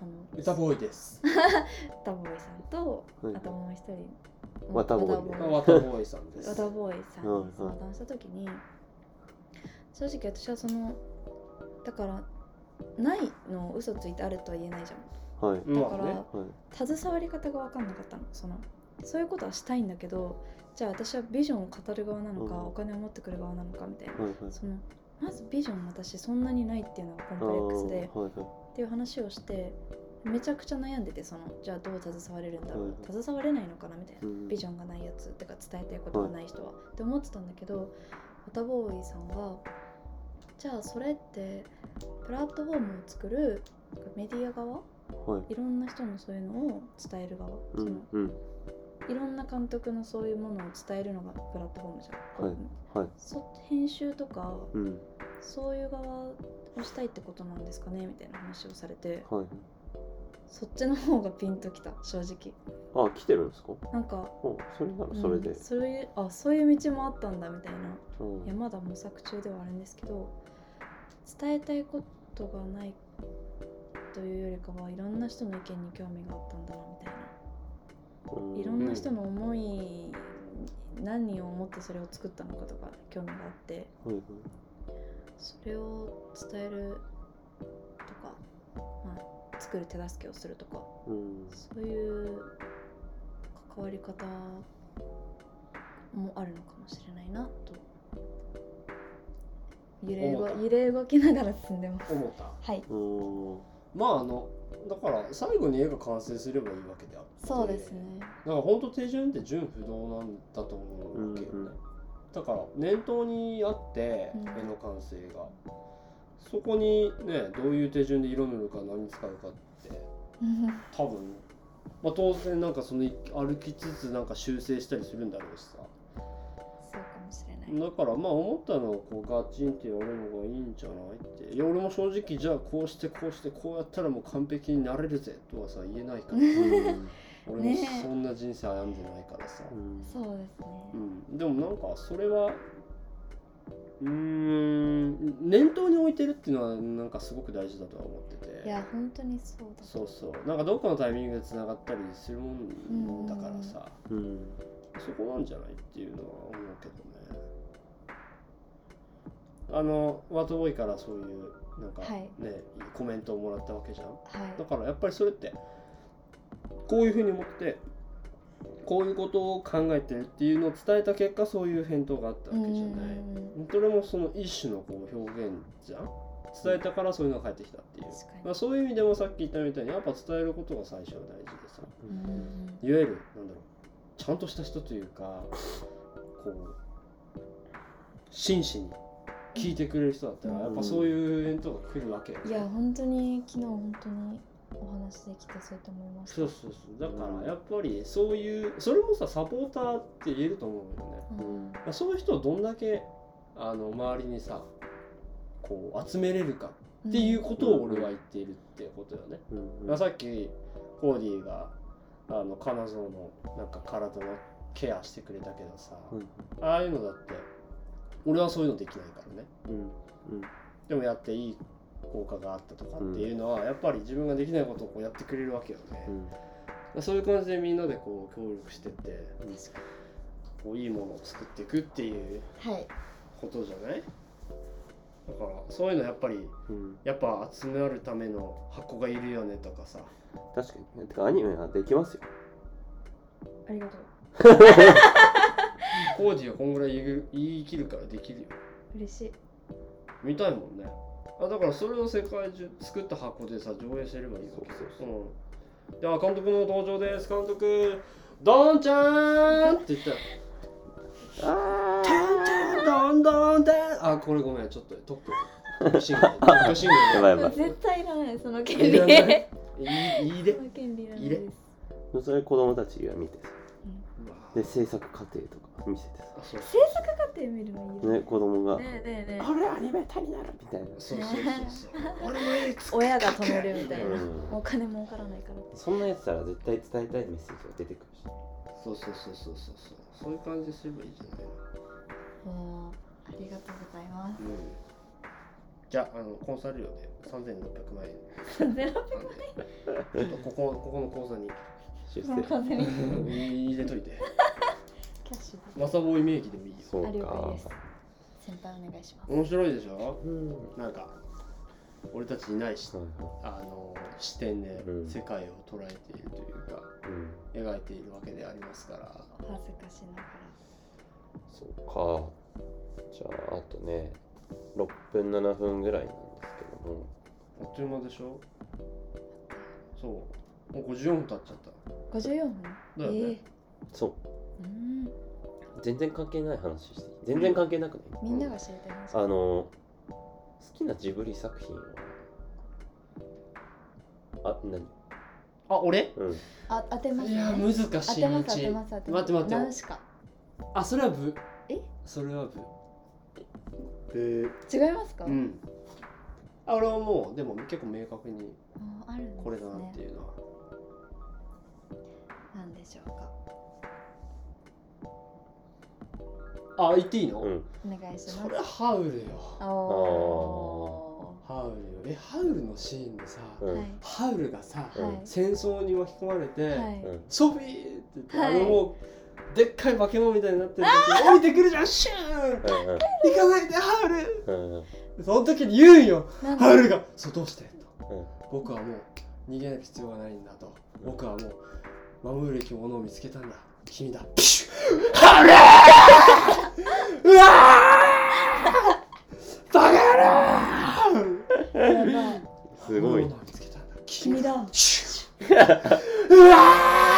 あの歌ボーイです。タボーイさんとはいあともう一人ワタボーイさんです。ワタボーイさんうんに相談した時に正直私はそのだからないのを嘘ついてあるとは言えないじゃん。はい。だから、まあねはい。携わり方が分かんなかったのそのそういうことはしたいんだけどじゃあ私はビジョンを語る側なのか、うん。お金を持ってくる側なのかみたいな、はいはい。そのまずビジョン私そんなにないっていうのがコンプレックスではいはい。っていう話をしてめちゃくちゃ悩んでてそのじゃあどう携われるんだろう、はい携われないのかなみたいな、うんビジョンがないやつってか伝えたいことがない人は、って思ってたんだけどワタボーイさんがじゃあそれってプラットフォームを作るメディア側？はい。いろんな人のそういうのを伝える側、うそのんうんいろんな監督のそういうものを伝えるのがプラットフォームじゃん、はいはい。そ編集とかうん。そういう側をしたいってことなんですかねみたいな話をされて。はい。そっちの方がピンときた正直。あ来てるんですか？なんかおそれならそれで。うん、そういうあそういう道もあったんだみたいな。うん。いやまだ模索中ではあるんですけど伝えたいことがないというよりかはいろんな人の意見に興味があったんだなみたいな。うんいろんな人の思い何を思ってそれを作ったのかとか興味があってそれを伝えるとか、まあ、作る手助けをするとかうんそういう関わり方もあるのかもしれないなと。揺れ動揺れ動きながら進んでます。思った。はい、うん。まああのだから最後に絵が完成すればいいわけであって。そうですね。だから本当手順って純不動なんだと思うわけよね、うんうん。だから念頭にあってうん。絵の完成が、そこにねどういう手順で色塗るか何使うかって多分、まあ、当然なんかその歩きつつなんか修正したりするんだろうしさだからまあ思ったのをこうガチンってやるのがいいんじゃないって。いや俺も正直じゃあこうしてこうしてこうやったらもう完璧になれるぜ。とはさ言えないから。うん。俺もね。そんな人生歩んでないからさ、うん。そうですね。うん、でもなんかそれはうーん念頭に置いてるっていうのはなんかすごく大事だとは思ってて。いや本当にそうだそうそう。なんかどっかのタイミングでつながったりするもんだからさ、うんそこなんじゃないっていうのは思うけどね。あのワートボーイからそういうなんかはい。ね、コメントをもらったわけじゃん。はい。だからやっぱりそれってこういうふうに思ってこういうことを考えてるっていうのを伝えた結果そういう返答があったわけじゃない。それもその一種のこう表現じゃん。伝えたからそういうのが返ってきたっていう。まあ、そういう意味でもさっき言ったみたいにやっぱ伝えることが最初は大事でさ。うん。いわゆる？なんだろうちゃんとした人というかこう真摯に聞いてくれる人だったらやっぱそういう返答が来るわけ。よ、いや本当に昨日本当にお話できてそうやって思いました。そうそうそう。だからやっぱりそういうそれもさサポーターって言えると思うよね。うん。まあそういう人をどんだけあの周りにさこう集めれるかっていうことを俺は言っているってことよね、うん。まあさっきコーディがあの彼女のなんか体のケアしてくれたけどさ、うん。ああいうのだって俺はそういうのできないからね。うんでもやっていい効果があったとかっていうのは、やっぱり自分ができないことをこうやってくれるわけよね、うん。そういう感じでみんなでこう協力してってこういいものを作っていくっていうことじゃない？だからそういうのやっぱりうん。やっぱ集めるための箱がいるよねとかさ。確かに。てかアニメはできますよ。ありがとう。コーディはこんぐらい言い切るからできるよ。嬉しい。見たいもんね。あだからそれを世界中作った箱でさ上映すればいいわけ。そうそうう。ん、では監督の登場です。監督ドンちゃーんって言ったらあ「ドンドンであこれごめんちょっと特許特許シングル特許シングル。やばいやばい。絶対いらないその権い利らない。いいいいで。その権利いらないいいで。それ子供たちが見て。で制作過程とか見せて制作過程見るのいいよね。子供が。ねえねえねこれアニメーターになるみたいな。そうそうそうそう。俺もいくつ親が止めるみたいな、うん。お金儲からないからそんなやつたら絶対伝えたいメッセージが出てくるし。そうそうそうそうそうそう。そういう感じすればいいじゃないじゃああのコンサル料で3600万円。ゼロなんでちょっとここここの口座に。出世。入れといて。キャッシュで。マサボーイ名義でもいいよ。そうあ了解かです。先輩お願いします。面白いでしょ？うん。なんか俺たちいないしはいはあの視点でうん。世界を捉えているというか、いうん。描いているわけでありますから。お恥ずかしながそうか。じゃああとね6分7分ぐらいなんですけども。あっという間でしょ？そう。もう54分経っちゃった。ら54分？だよね。えそう。えうん。全然関係ない話して。全然関係なくないみんなが知りたい話あの好きなジブリ作品は。あ何？あ俺？うん。あ当てます。いやね難しい当てます当てます当てます。待って待って。ナウシカ。あそれは部え？それは部え違いますか、うん。あ俺はもうでも結構明確にこれだなっていうのは。なんでしょうか？あ言っていいの、うん。お願いします。それはハウルよ。おハウルよ。えハウルのシーンでさ、うん。ーはい。ハウルがさ、うん。はい。戦争に巻き込まれて、はい。うん。ソフィーって言って、はい。あのもうでっかい化け物みたいになってる時に降りてくるじゃん。シューン。うん行かないでハウル。その時に言うんよ。ハウルが「そうどうして?」と。うん「僕はもう逃げなく必要がないんだ」と「僕はもう守るべきものを見つけたんだ君だ」ピシュッハウルうわーバカ野郎!すごいものを見つけたんだ君君だうわー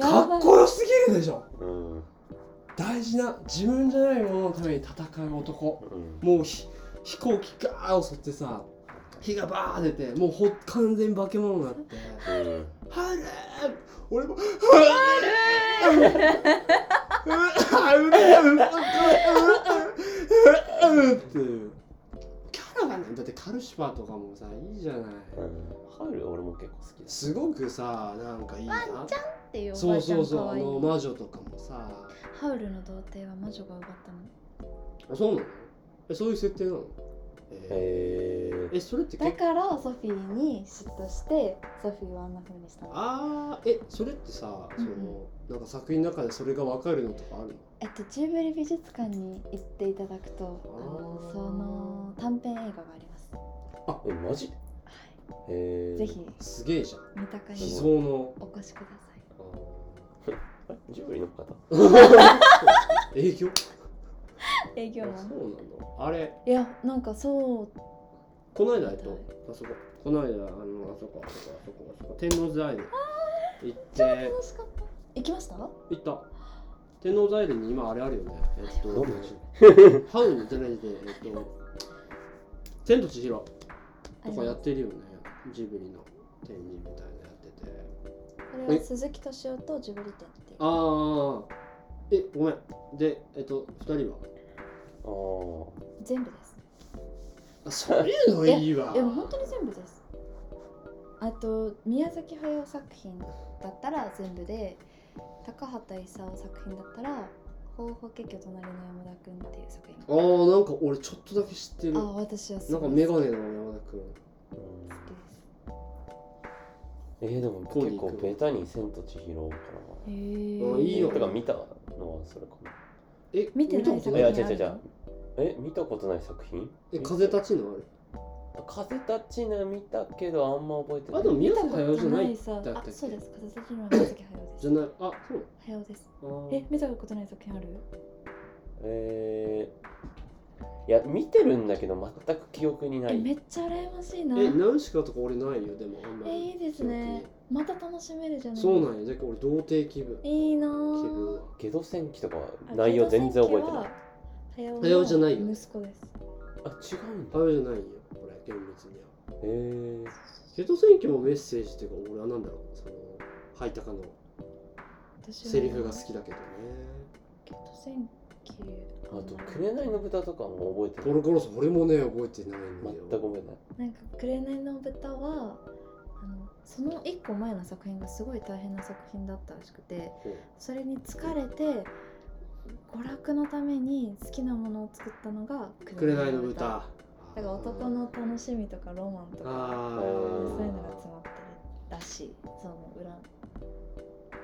かっこよすぎるでしょ。うん。大事な自分じゃないもののために戦う男。うん。もうひ飛行機ガーッ襲ってさ火がバー出てもうほ完全に化け物になって。うん「ハルー。俺も「ハルー。ハルー。っていうキャラがねだってカルシファー。とかもさいいじゃないうんハウル俺も結構好きですすごくさなんかいいなっていうおそうばあちゃそうそうあい。いの魔女とかもさ。ハウルの童貞は魔女が奪ったの。あそうなの？えそういう設定なの？えへー。えそれってだ結構からソフィーに嫉妬してソフィーはあんな風にしたの。あー。えそれってさその、なんか作品の中でそれが分かるのとかあるの？えっとジュビリ美術館に行っていただくとあのあーその短編映画があります。えマジ？はへえいぜひすげえじゃん。見たかに想のお越しくださいジブリの方？営業？営業マそうなのあれ？いやなんかそう。この間えっとあそこ。この間あのあそこあそこあそこあそこ。天王寺アイル行って。楽しかった。行きました？行った。天王寺アイルに今あれあるよね。えっとどうでしハウルじゃないでえっと千と千尋とかやってるよね。ジブリの展示みたいなれは鈴木敏夫とジブリ展っていう。ああえごめん。でえっと二人は？あー。全部ですあそういうのいいわ。いやもう本当に全部です。あと宮崎駿作品だったら全部で高畑勲作品だったら「ほうほけきょ隣の山田くん」っていう作品。あーなんか俺ちょっとだけ知ってる。あ私はす。なんごいかメガネの山田君うん。好きですえー、でも結構ベタに千と千尋かへあえいいよ。な。てか見たのはそれかな。え見てない作品違う違う違う。え見たことない作品？え風立ちのある？風立ちぬ見たけどあんま覚えてない。あでも宮見たこ崎駿じゃなとない。だったっそうです風立ちぬは宮崎駿です。じゃない。あそう。駿です。あー。え見たことない作品ある？えー、いや見てるんだけど全く記憶にない。えめっちゃ羨ましいな。えナウシカとか俺ないよでもあんまり。えいいですね。また楽しめるじゃない。そうなんやじゃあ俺童貞気分。いいな。気分ぁは。ゲド戦記とかはあ内容全然覚えてない。駿駿じゃないよ。息子です。あ違うんだ。あれじゃないよ俺厳密には。へえ。ゲト戦記もメッセージっていうか俺はなんだろう。そのハイタカの私はセリフが好きだけどね。ゲット戦記あと紅の豚とかも覚えてコない。ロコロス俺もね覚えてないんだよ。全く覚えてない。なんか「紅の豚は」あのその一個前の作品がすごい大変な作品だったらしくてう。んそれに疲れて娯楽のために好きなものを作ったのが「紅の豚。だから男の楽しみとかロマンとかあそうーいうのが詰まってるらしい。その裏。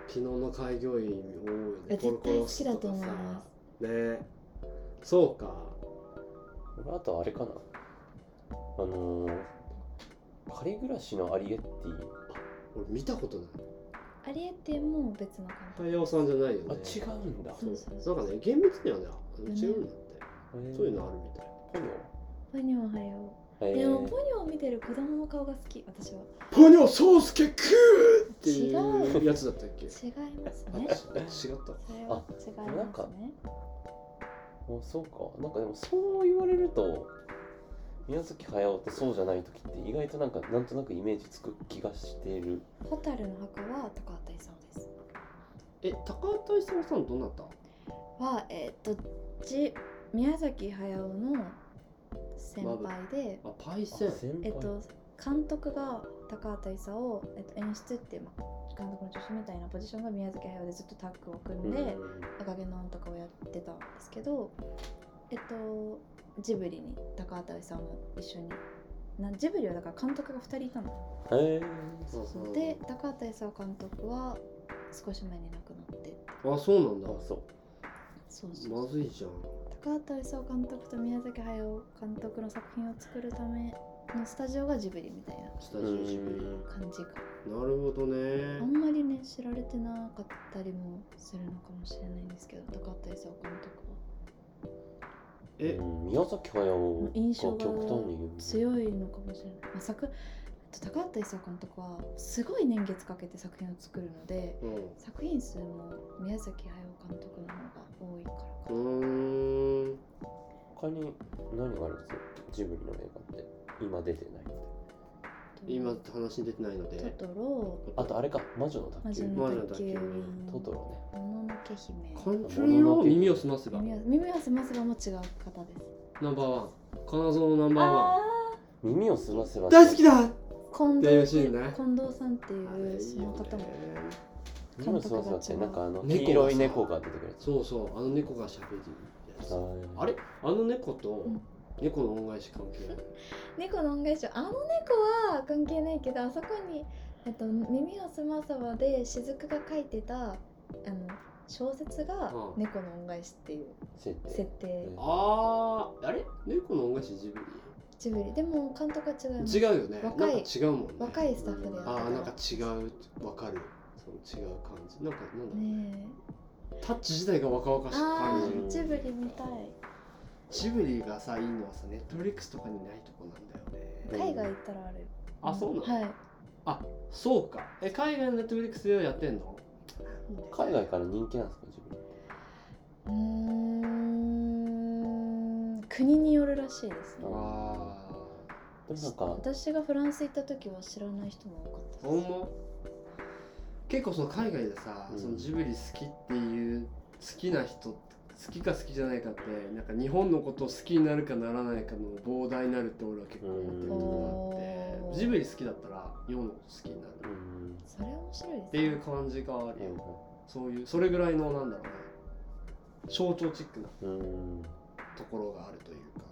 昨日の開業医多いよねえ絶対好きだと思いますね。そうか。俺あとあれかな。あのー、仮暮らしのアリエッティ。俺見たことない。アリエッティも別の監督太陽さんじゃないよね。あ違うんだ。そうそうそう。なんかね厳密にはねうん違うんだって。そういうのあるみたい。ポニポニョはよでもポニョを見てる子供の顔が好き私は。ポニョソウスケクーって違いうやつだったっけ？違いますたね違った。それは違いなんかますねあそうか。なんかでもそう言われると宮崎駿ってそうじゃない時って意外となんかなんとなくイメージつく気がしている蛍の墓は高畑勲です。え高畑勲さんどなた？はえっとじ宮崎駿の先輩であパイセン。先輩。えっと監督が高畑勲、えっと、演出っていう、まあ、監督の助手みたいなポジションが宮崎駿でずっとタッグを組んで「赤毛のアン」とかをやってたんですけどえっとジブリに高畑勲も一緒になジブリはだから監督が2人いたの。へえ。そうそう。で高畑勲監督は少し前に亡くなって。あそうなんだ。あそうそうそう。まずいじゃん高畑勲監督と宮崎駿監督の作品を作るためのスタジオがジブリみたいなスタジオジブリ感じか。なるほどあねんまりね知られてなかったりもするのかもしれないんですけど高畑勲監督は。えうん宮崎駿が印象が極端に強いのかもしれない、まあ、作高畑勲監督はすごい年月かけて作品を作るのでうん。作品数も宮崎駿監督の方が多いからかうーん。他に何があるんですか？ジブリの映画って。今出てないって。今話に出てないのトで。トロ。あとあれか。魔女の宅急魔女魔女の宅急トトロね。もののけ姫。カントリーの耳を澄ませば耳を耳を澄ませばも違う方です。ナンバーワン。金沢のナンバーワン。あ耳を澄ませば大好きだー近っていうね近藤さんっていうそのよ方も。ね。耳を澄ませばってなんかあの黄色い猫が出てくるそうそうあの猫がしゃべるやつ。はいあれ？あの猫とん。猫の恩返し関係ない？猫の恩返しあの猫は関係ないけどあそこに、えっと、耳をすまさばで雫が書いてたあの小説がうん猫の恩返しっていう設定。あーあれ？猫の恩返しジブジブリ。でも監督は違いますリ違うよね。若い。違うもんね。若いスタッフでやってたあーなんか違う。わかる。その違う感じ。なんかなんだねタッチ自体が若々しくえあ感じる。ージブリ見たい。ジブリがさいいのはさネットフリックスとかにないとこなんだよね。うん海外行ったらあるあそうなの、はい。あそうか。え海外のネットフリックスでやってんの？海外から人気なんですかジブリ？うーん国によるらしいですね。あでもなんか私がフランス行った時は知らない人も多かったです。結構その海外でさ、うん。そのジブリ好きっていう好きな人好きか好きじゃないかってなんか日本のことを好きになるかならないかの膨大になるって俺は結構思ってるところがあうんってジブリ好きだったら世のこと好きになる。うんそれ面白いですね。っていう感じがあるよ、うそういうそれぐらいのなんだろうね象徴チックな。んうんところがあるというか、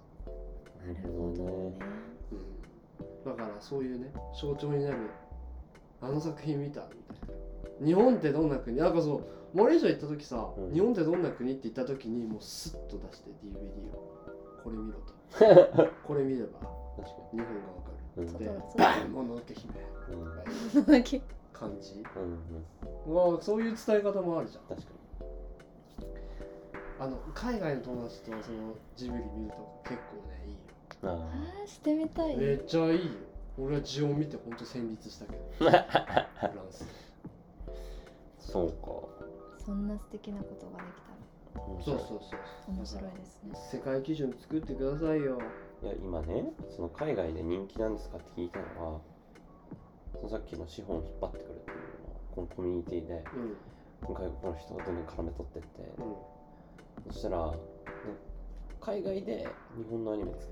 なるほどね。ねうん、だからそういうね象徴になるあの作品見たみたいな。日本ってどんな国？なんかそうマレーシア行った時さ、うん。日本ってどんな国って言った時にもうスッと出して DVD を。これ見ろと。これ見れば確か日本がわかにうん。るでそう「もののけ姫。うん」だけ感じ。うんうん。まあそういう伝え方もあるじゃん。確かあの海外の友達とそのジブリ見ると結構ねいいよ。にああーしてみたい。めっちゃいいよ。俺はジオン見てほんと戦慄したけど。フラあンス。そうか。そんな素敵なことができたら。そうそうそう。面白いですね。世界基準作ってくださいよ。いや今ねその海外で人気なんですかって聞いたのはそのさっきの資本を引っ張ってくるっていうのはこのコミュニティでうん。外国の人をどんどん絡め取ってってうんそしたらね海外で日本のアニメつ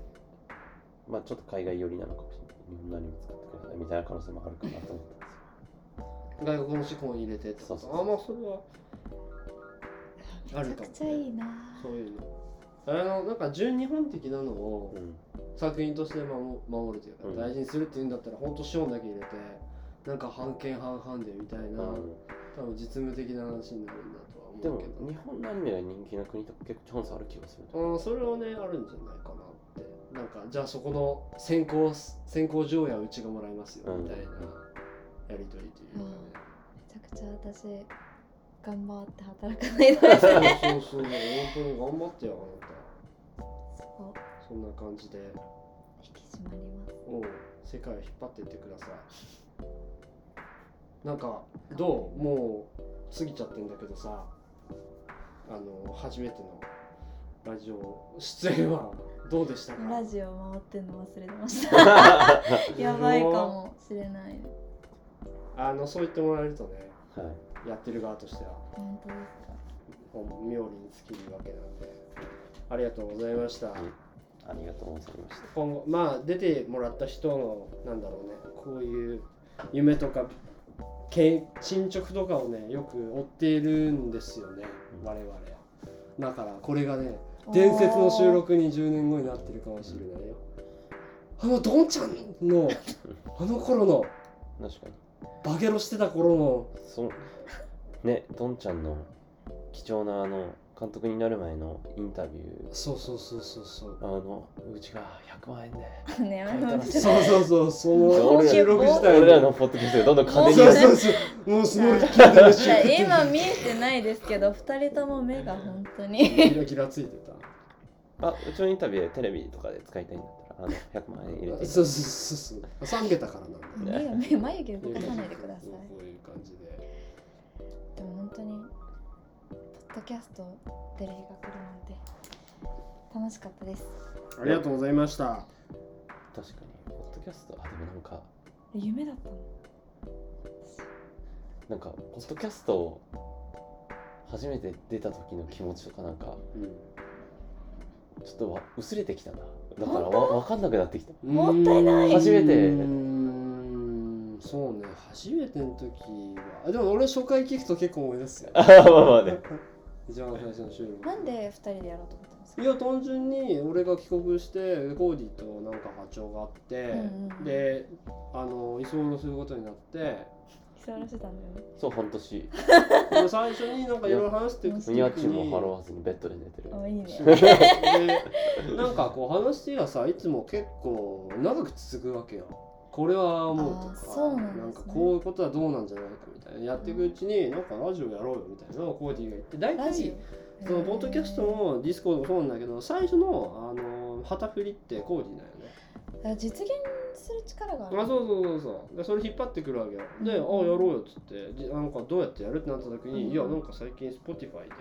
まあちょっと海外寄りなのかもしれない。日本のアニメ使ってくださいみたいな可能性もあるかなと思ったんですよ。外国の資本入れてってそうそうそう。あまあそれはあるかもめちゃくちゃいいな。そういうの。あのなんか純日本的なのをうん。作品として守守るというか、うん。大事にするっていうんだったら本当資本だけ入れてなんか半券半々でみたいな、うん。多分実務的な話になるんだと。はうけど。日本のアニメが人気な国とか結構チャンスある気がする。うん、それはねあるんじゃないかなって。なんかじゃあそこの先行先行上映はうちがもらいますようん。みたいなやり取りというかね、めちゃくちゃ私頑張って働かないとですね。そうそうそう本当に頑張ってよあなそう。たそんな感じで。引き締まります。おう世界を引っ張っていってください。なんかどう？もう過ぎちゃってんだけどさあの初めてのラジオ出演はどうでしたか？ラジオ回ってんの忘れてました。やばいかもしれない。あのそう言ってもらえるとねはい。やってる側としては本当ですか。本妙利に尽きるわけなんでありがとうございました、ありがとうございました。今後まあ出てもらった人のなんだろうねこういう夢とかけ進捗とかをねよく追っているんですよねうん。我々は。だからこれがね伝説の収録に10年後になってるかもしれないよ。あのドンちゃんの あの頃の確かに。バゲロしてた頃のそう。ねどんちゃんの貴重なあの監督になる前のインタビュー。そうそうそうそうそう。あのうちが100万円で。ねやめてほしい。そうそうそうその。俺らのポッドキャストでどんどん金にそうそうそう。もうその聞いてるし。いや今見えてないですけど二人とも目が本当に。キラキラついてた。あうちのインタビューでテレビとかで使いたいんだったらあの100万円入れて。そうそうそうそう。3桁からなんだよ目が目眉毛動かさないでください。こういう感じで。でも本当にドキャスト出る日が来るなんて楽しかったです。ありがとうございました。確かにポッドキャストあでもなんか。え夢だったの？なんかポッドキャスト初めて出た時の気持ちとかなんかちょっとわ薄れてきたな。だからわ分かんなくなってきた。もったいないう初めて。うーんそうね初めての時は。あでも俺初回聞くと結構思い出すよ。あ まあまあね一番最初の収録。なんで二人でやろうと思ったんですか？いや単純に俺が帰国してコーディとなんか波長があって、うんうんうん。であの居候することになって居座らせたんだよね。そう半年。で最初になんかいろいろ話していく時に家賃も払わずにベッドで寝てる。あいいね。でなんかこう話がさいつも結構長く続くわけよこれは思うとあーかそうなんね。かこういうことはどうなんじゃないかみたいな。やっていくうちになんかラジオやろうよみたいなコーディが言って大体オそのポッドキャストもディスコードもそうなんだけど最初のあの旗振りってコーディだよね。実現する力がある。あそうそうそうそう。でそれ引っ張ってくるわけよ。で、あやろうよっつってじなんかどうやってやるってなった時に、うん。いやなんか最近 Spotify で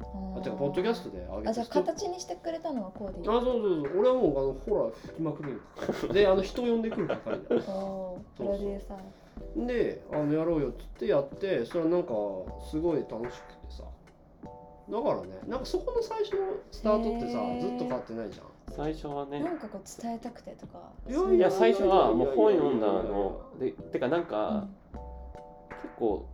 あてかポッドキャストで上げてあじゃあ人形にしてくれたのはコーディあそうそうそう。俺はもうあのホラー吹きまくるよであの人呼んでくる係だ プロデューサー。であのやろうよっつってやってそれはなんかすごい楽しくてさ。だからねなんかそこの最初のスタートってさずっと変わってないじゃん。最初はね。なんかこう伝えたくてとか。いや最初はもう本読んだの。でてかなんか、うん。結構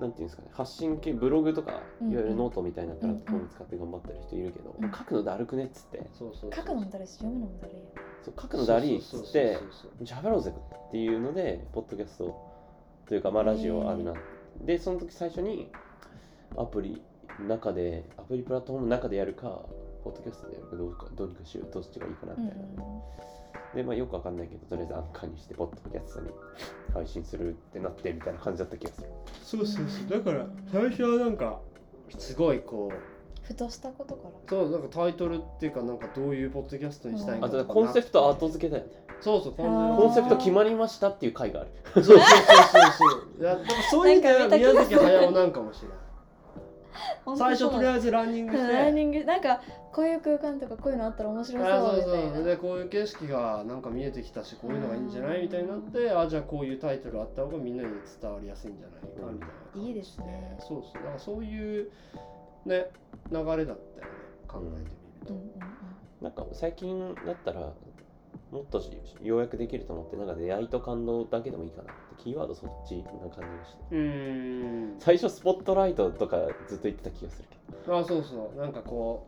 なんていうんですかね発信系ブログとかいうんうん。わゆるノートみたいなプラットフォーうんム使って頑張ってる人いるけど、書くのだるくねっつって。そうそう書くのもだるいし読むのもだるいよそう書くのだりっつって喋ろうぜっていうのでポッドキャストというかまあラジオあるな。でその時最初にアプリの中でアプリプラットフォームの中でやるかポッドキャストでやるかどうかどうにかしようどっちがいいかなうんみたいな、でまあよくわかんないけどとりあえずアンカーにしてポッドキャストに配信するってなってみたいな感じだった気がする。そうそうそう。だから最初はなんかすごいこうふとしたことから？そうなんかタイトルっていうかなんかどういうポッドキャストにしたいかあとコンセプト後付けだよね。そうそうコンセプト。コンセプト決まりましたっていう回がある。そうそうそうそう。そういやだからそういう意味では宮崎駿なんかもしれない最初とりあええずランニングして。ランニングなんかこういう空間とかこういうのあったら面白あそうそうみたいな。そうでこういう景色がなんか見えてきたしこういうのがいいんじゃないみたいになってあじゃあこういうタイトルあった方がみんなに伝わりやすいんじゃないかみたいな感じいいですね。そうそうだからそういうね流れだったよね。考えてみると、うんうん。なんか最近だったらもっとし要約できると思ってなんか出会いと感動だけでもいいかなってキーワードそっちな感じがして。うーん。最初スポットライトとかずっと言ってた気がするけあそうそう。なんかこ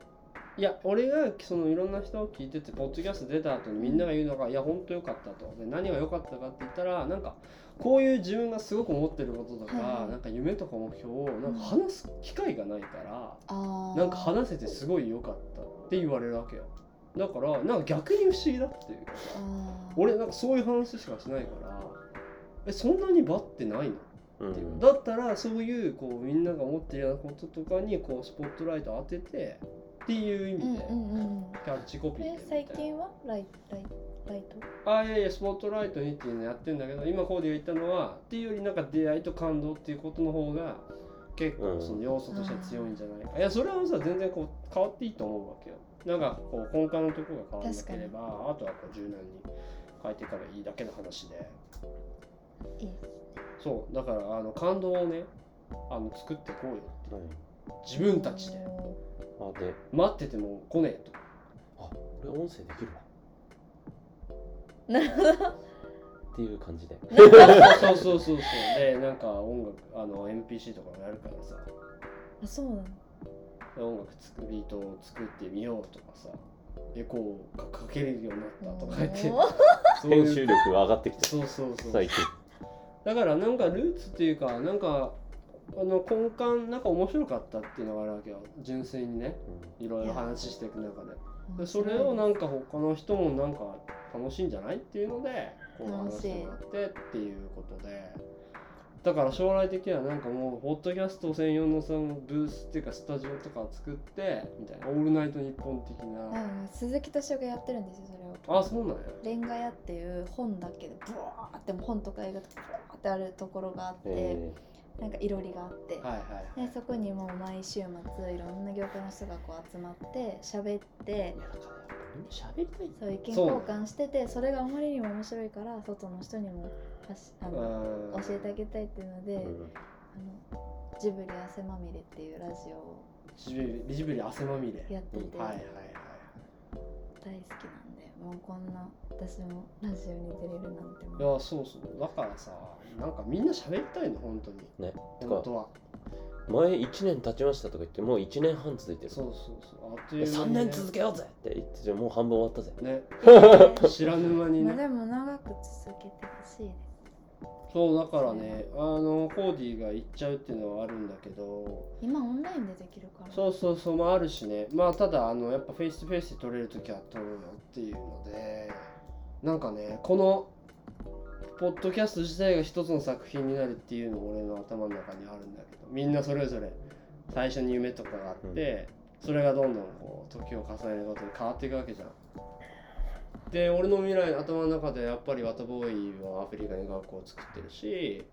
ういや俺がそのいろんな人を聞いててポッドキャスト出た後にみんなが言うのが「いや本当よかった」と。で何が良かったかって言ったらなんかこういう自分がすごく思ってることとか、はい。なんか夢とか目標をなんか話す機会がないから、あー。なんか話せてすごい良かったって言われるわけよだからなんか逆に不思議だっていう。か俺なんかそういう話しかしないからえそんなにバってないの？っていう、ん、だったらそういうこうみんなが思ってるようなこととかにこうスポットライト当ててっていう意味で、うんうんうん。キャッチコピーでえみたいな最近は？ライライライト？あいやいやスポットライトにっていうのやってんだけど今コーディが言ったのはっていうよりなんか出会いと感動っていうことの方が結構その要素としては強いんじゃないか、いやそれはさ全然こう変わっていいと思うわけよなんかこう根幹のところが変わらなければあとはこう柔軟に変えていかばいいだけの話で。いいそうだからあの感動をねあの作っていこうよって。はい。自分たちで。あで。待ってても来ねえと。あ俺音声できるわ。なるほど。っていう感じで。そうそうそうそう。でなんか音楽あの NPC とかもやるからさ。あそうなの。で音楽つくビートを作ってみようとかさ。エコーがかけれるようになったとか。言っておー。そういう。編集力が上がってきた。そうそうそう。最近。だからなんかルーツっていうかなんかあの根幹なんか面白かったっていうのがあるわけよ。純粋にね。いろいろ話していく中で。でそれをなんか他の人もなんか楽しいんじゃないっていうのでこう話楽しいしてもらってっていうことでだから将来的にはなんかもうポッドキャスト専用のそのブースっていうかスタジオとかを作ってみたいな。オールナイトニッポン的うん。な、鈴木敏夫がやってるんですよそれを。あそうなんや。レンガ屋っていう本だけでブワーって本とか映画とかブワーってあるところがあって、え。なんかいろりがあって、はいはいでそこにもう毎週末いろんな業界の人がこう集まって喋って喋りたい。そう意見交換しててそれがあまりにも面白いから外の人にも発しあのうん教えてあげたいっていうので、うん。あのジブリ汗まみれっていうラジオをジブリジブリ汗まみれ。やっててはいはいはい。大好きなんでもうこんな私もラジオに出れるなんていやそうそう。だからさなんかみんな喋りたいの本当に。ね本当は。前1年経ちましたとか言ってもう1年半続いてる。そうそうそう。あっという間3にね。年続けようぜって言ってじゃあもう半分終わったぜ。ね。ね知らぬ間にね。まあでも長く続けてほしいですそうだからねあのコーディが行っちゃうっていうのはあるんだけど。今オンラインでできるから。そうそうそうまああるしね。まあただあのやっぱフェイスフェイスで撮れる時は撮ろうよっていうので。なんかねこのポッドキャスト自体が一つの作品になるっていうのが俺の頭の中にあるんだけど。みんなそれぞれ最初に夢とかがあって、それがどんどんこう時を重ねるごとに変わっていくわけじゃん。で俺の未来頭の中でやっぱりワタボーイはアフリカに学校を作ってるし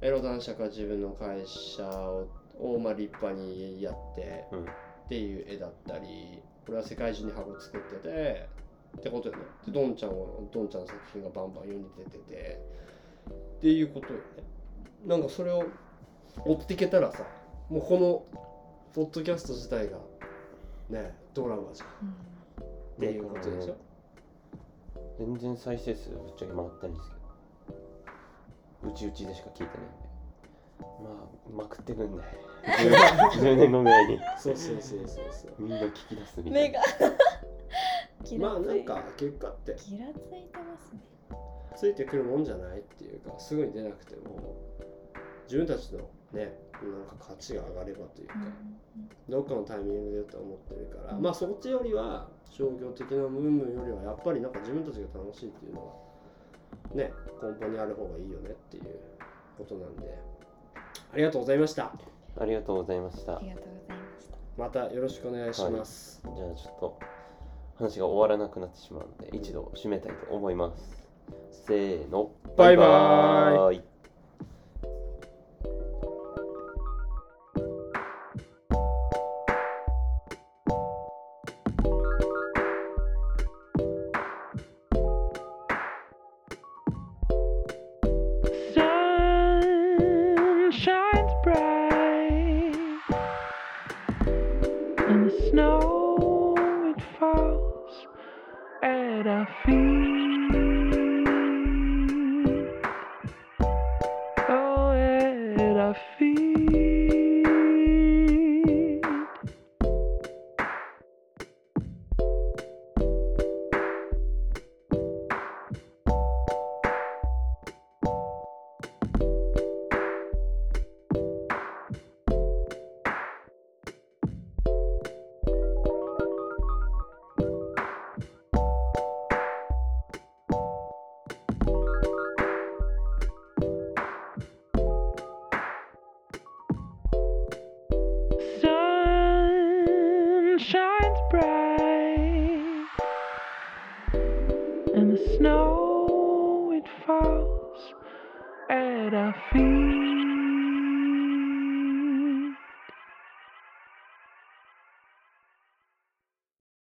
エロ男爵は自分の会社ををまあ立派にやってうん。っていう絵だったり俺は世界中に箱作っててってことよね。でドンちゃんはドンちゃんの作品がバンバン世に出ててっていうことよね。なんかそれを追っていけたらさもうこのポッドキャスト自体がねドラマじゃん。っていうことでしょ？全然再生数ぶっちゃけ回ってないんですけどうちうちでしか聞いてないんで。まあまくってくんね。10, 10年後ぐらいに。そうそうそうそうそう。みんな聞き出すみたい目が。な ギまあないんか結果って。ギラついてますね。ついてくるもんじゃないっていうかすぐに出なくても自分たちのねなんか価値が上がればというか、どっかのタイミングでと思ってるから、うん。まあそっちよりは商業的なムーンムーンよりはやっぱりなんか自分たちが楽しいっていうのはね根本にある方がいいよねっていうことなんでありがとうございました。ありがとうございました。ありがとうございました。またよろしくお願いします、じゃあちょっと話が終わらなくなってしまうので一度締めたいと思います。せーの。バイバイ。イ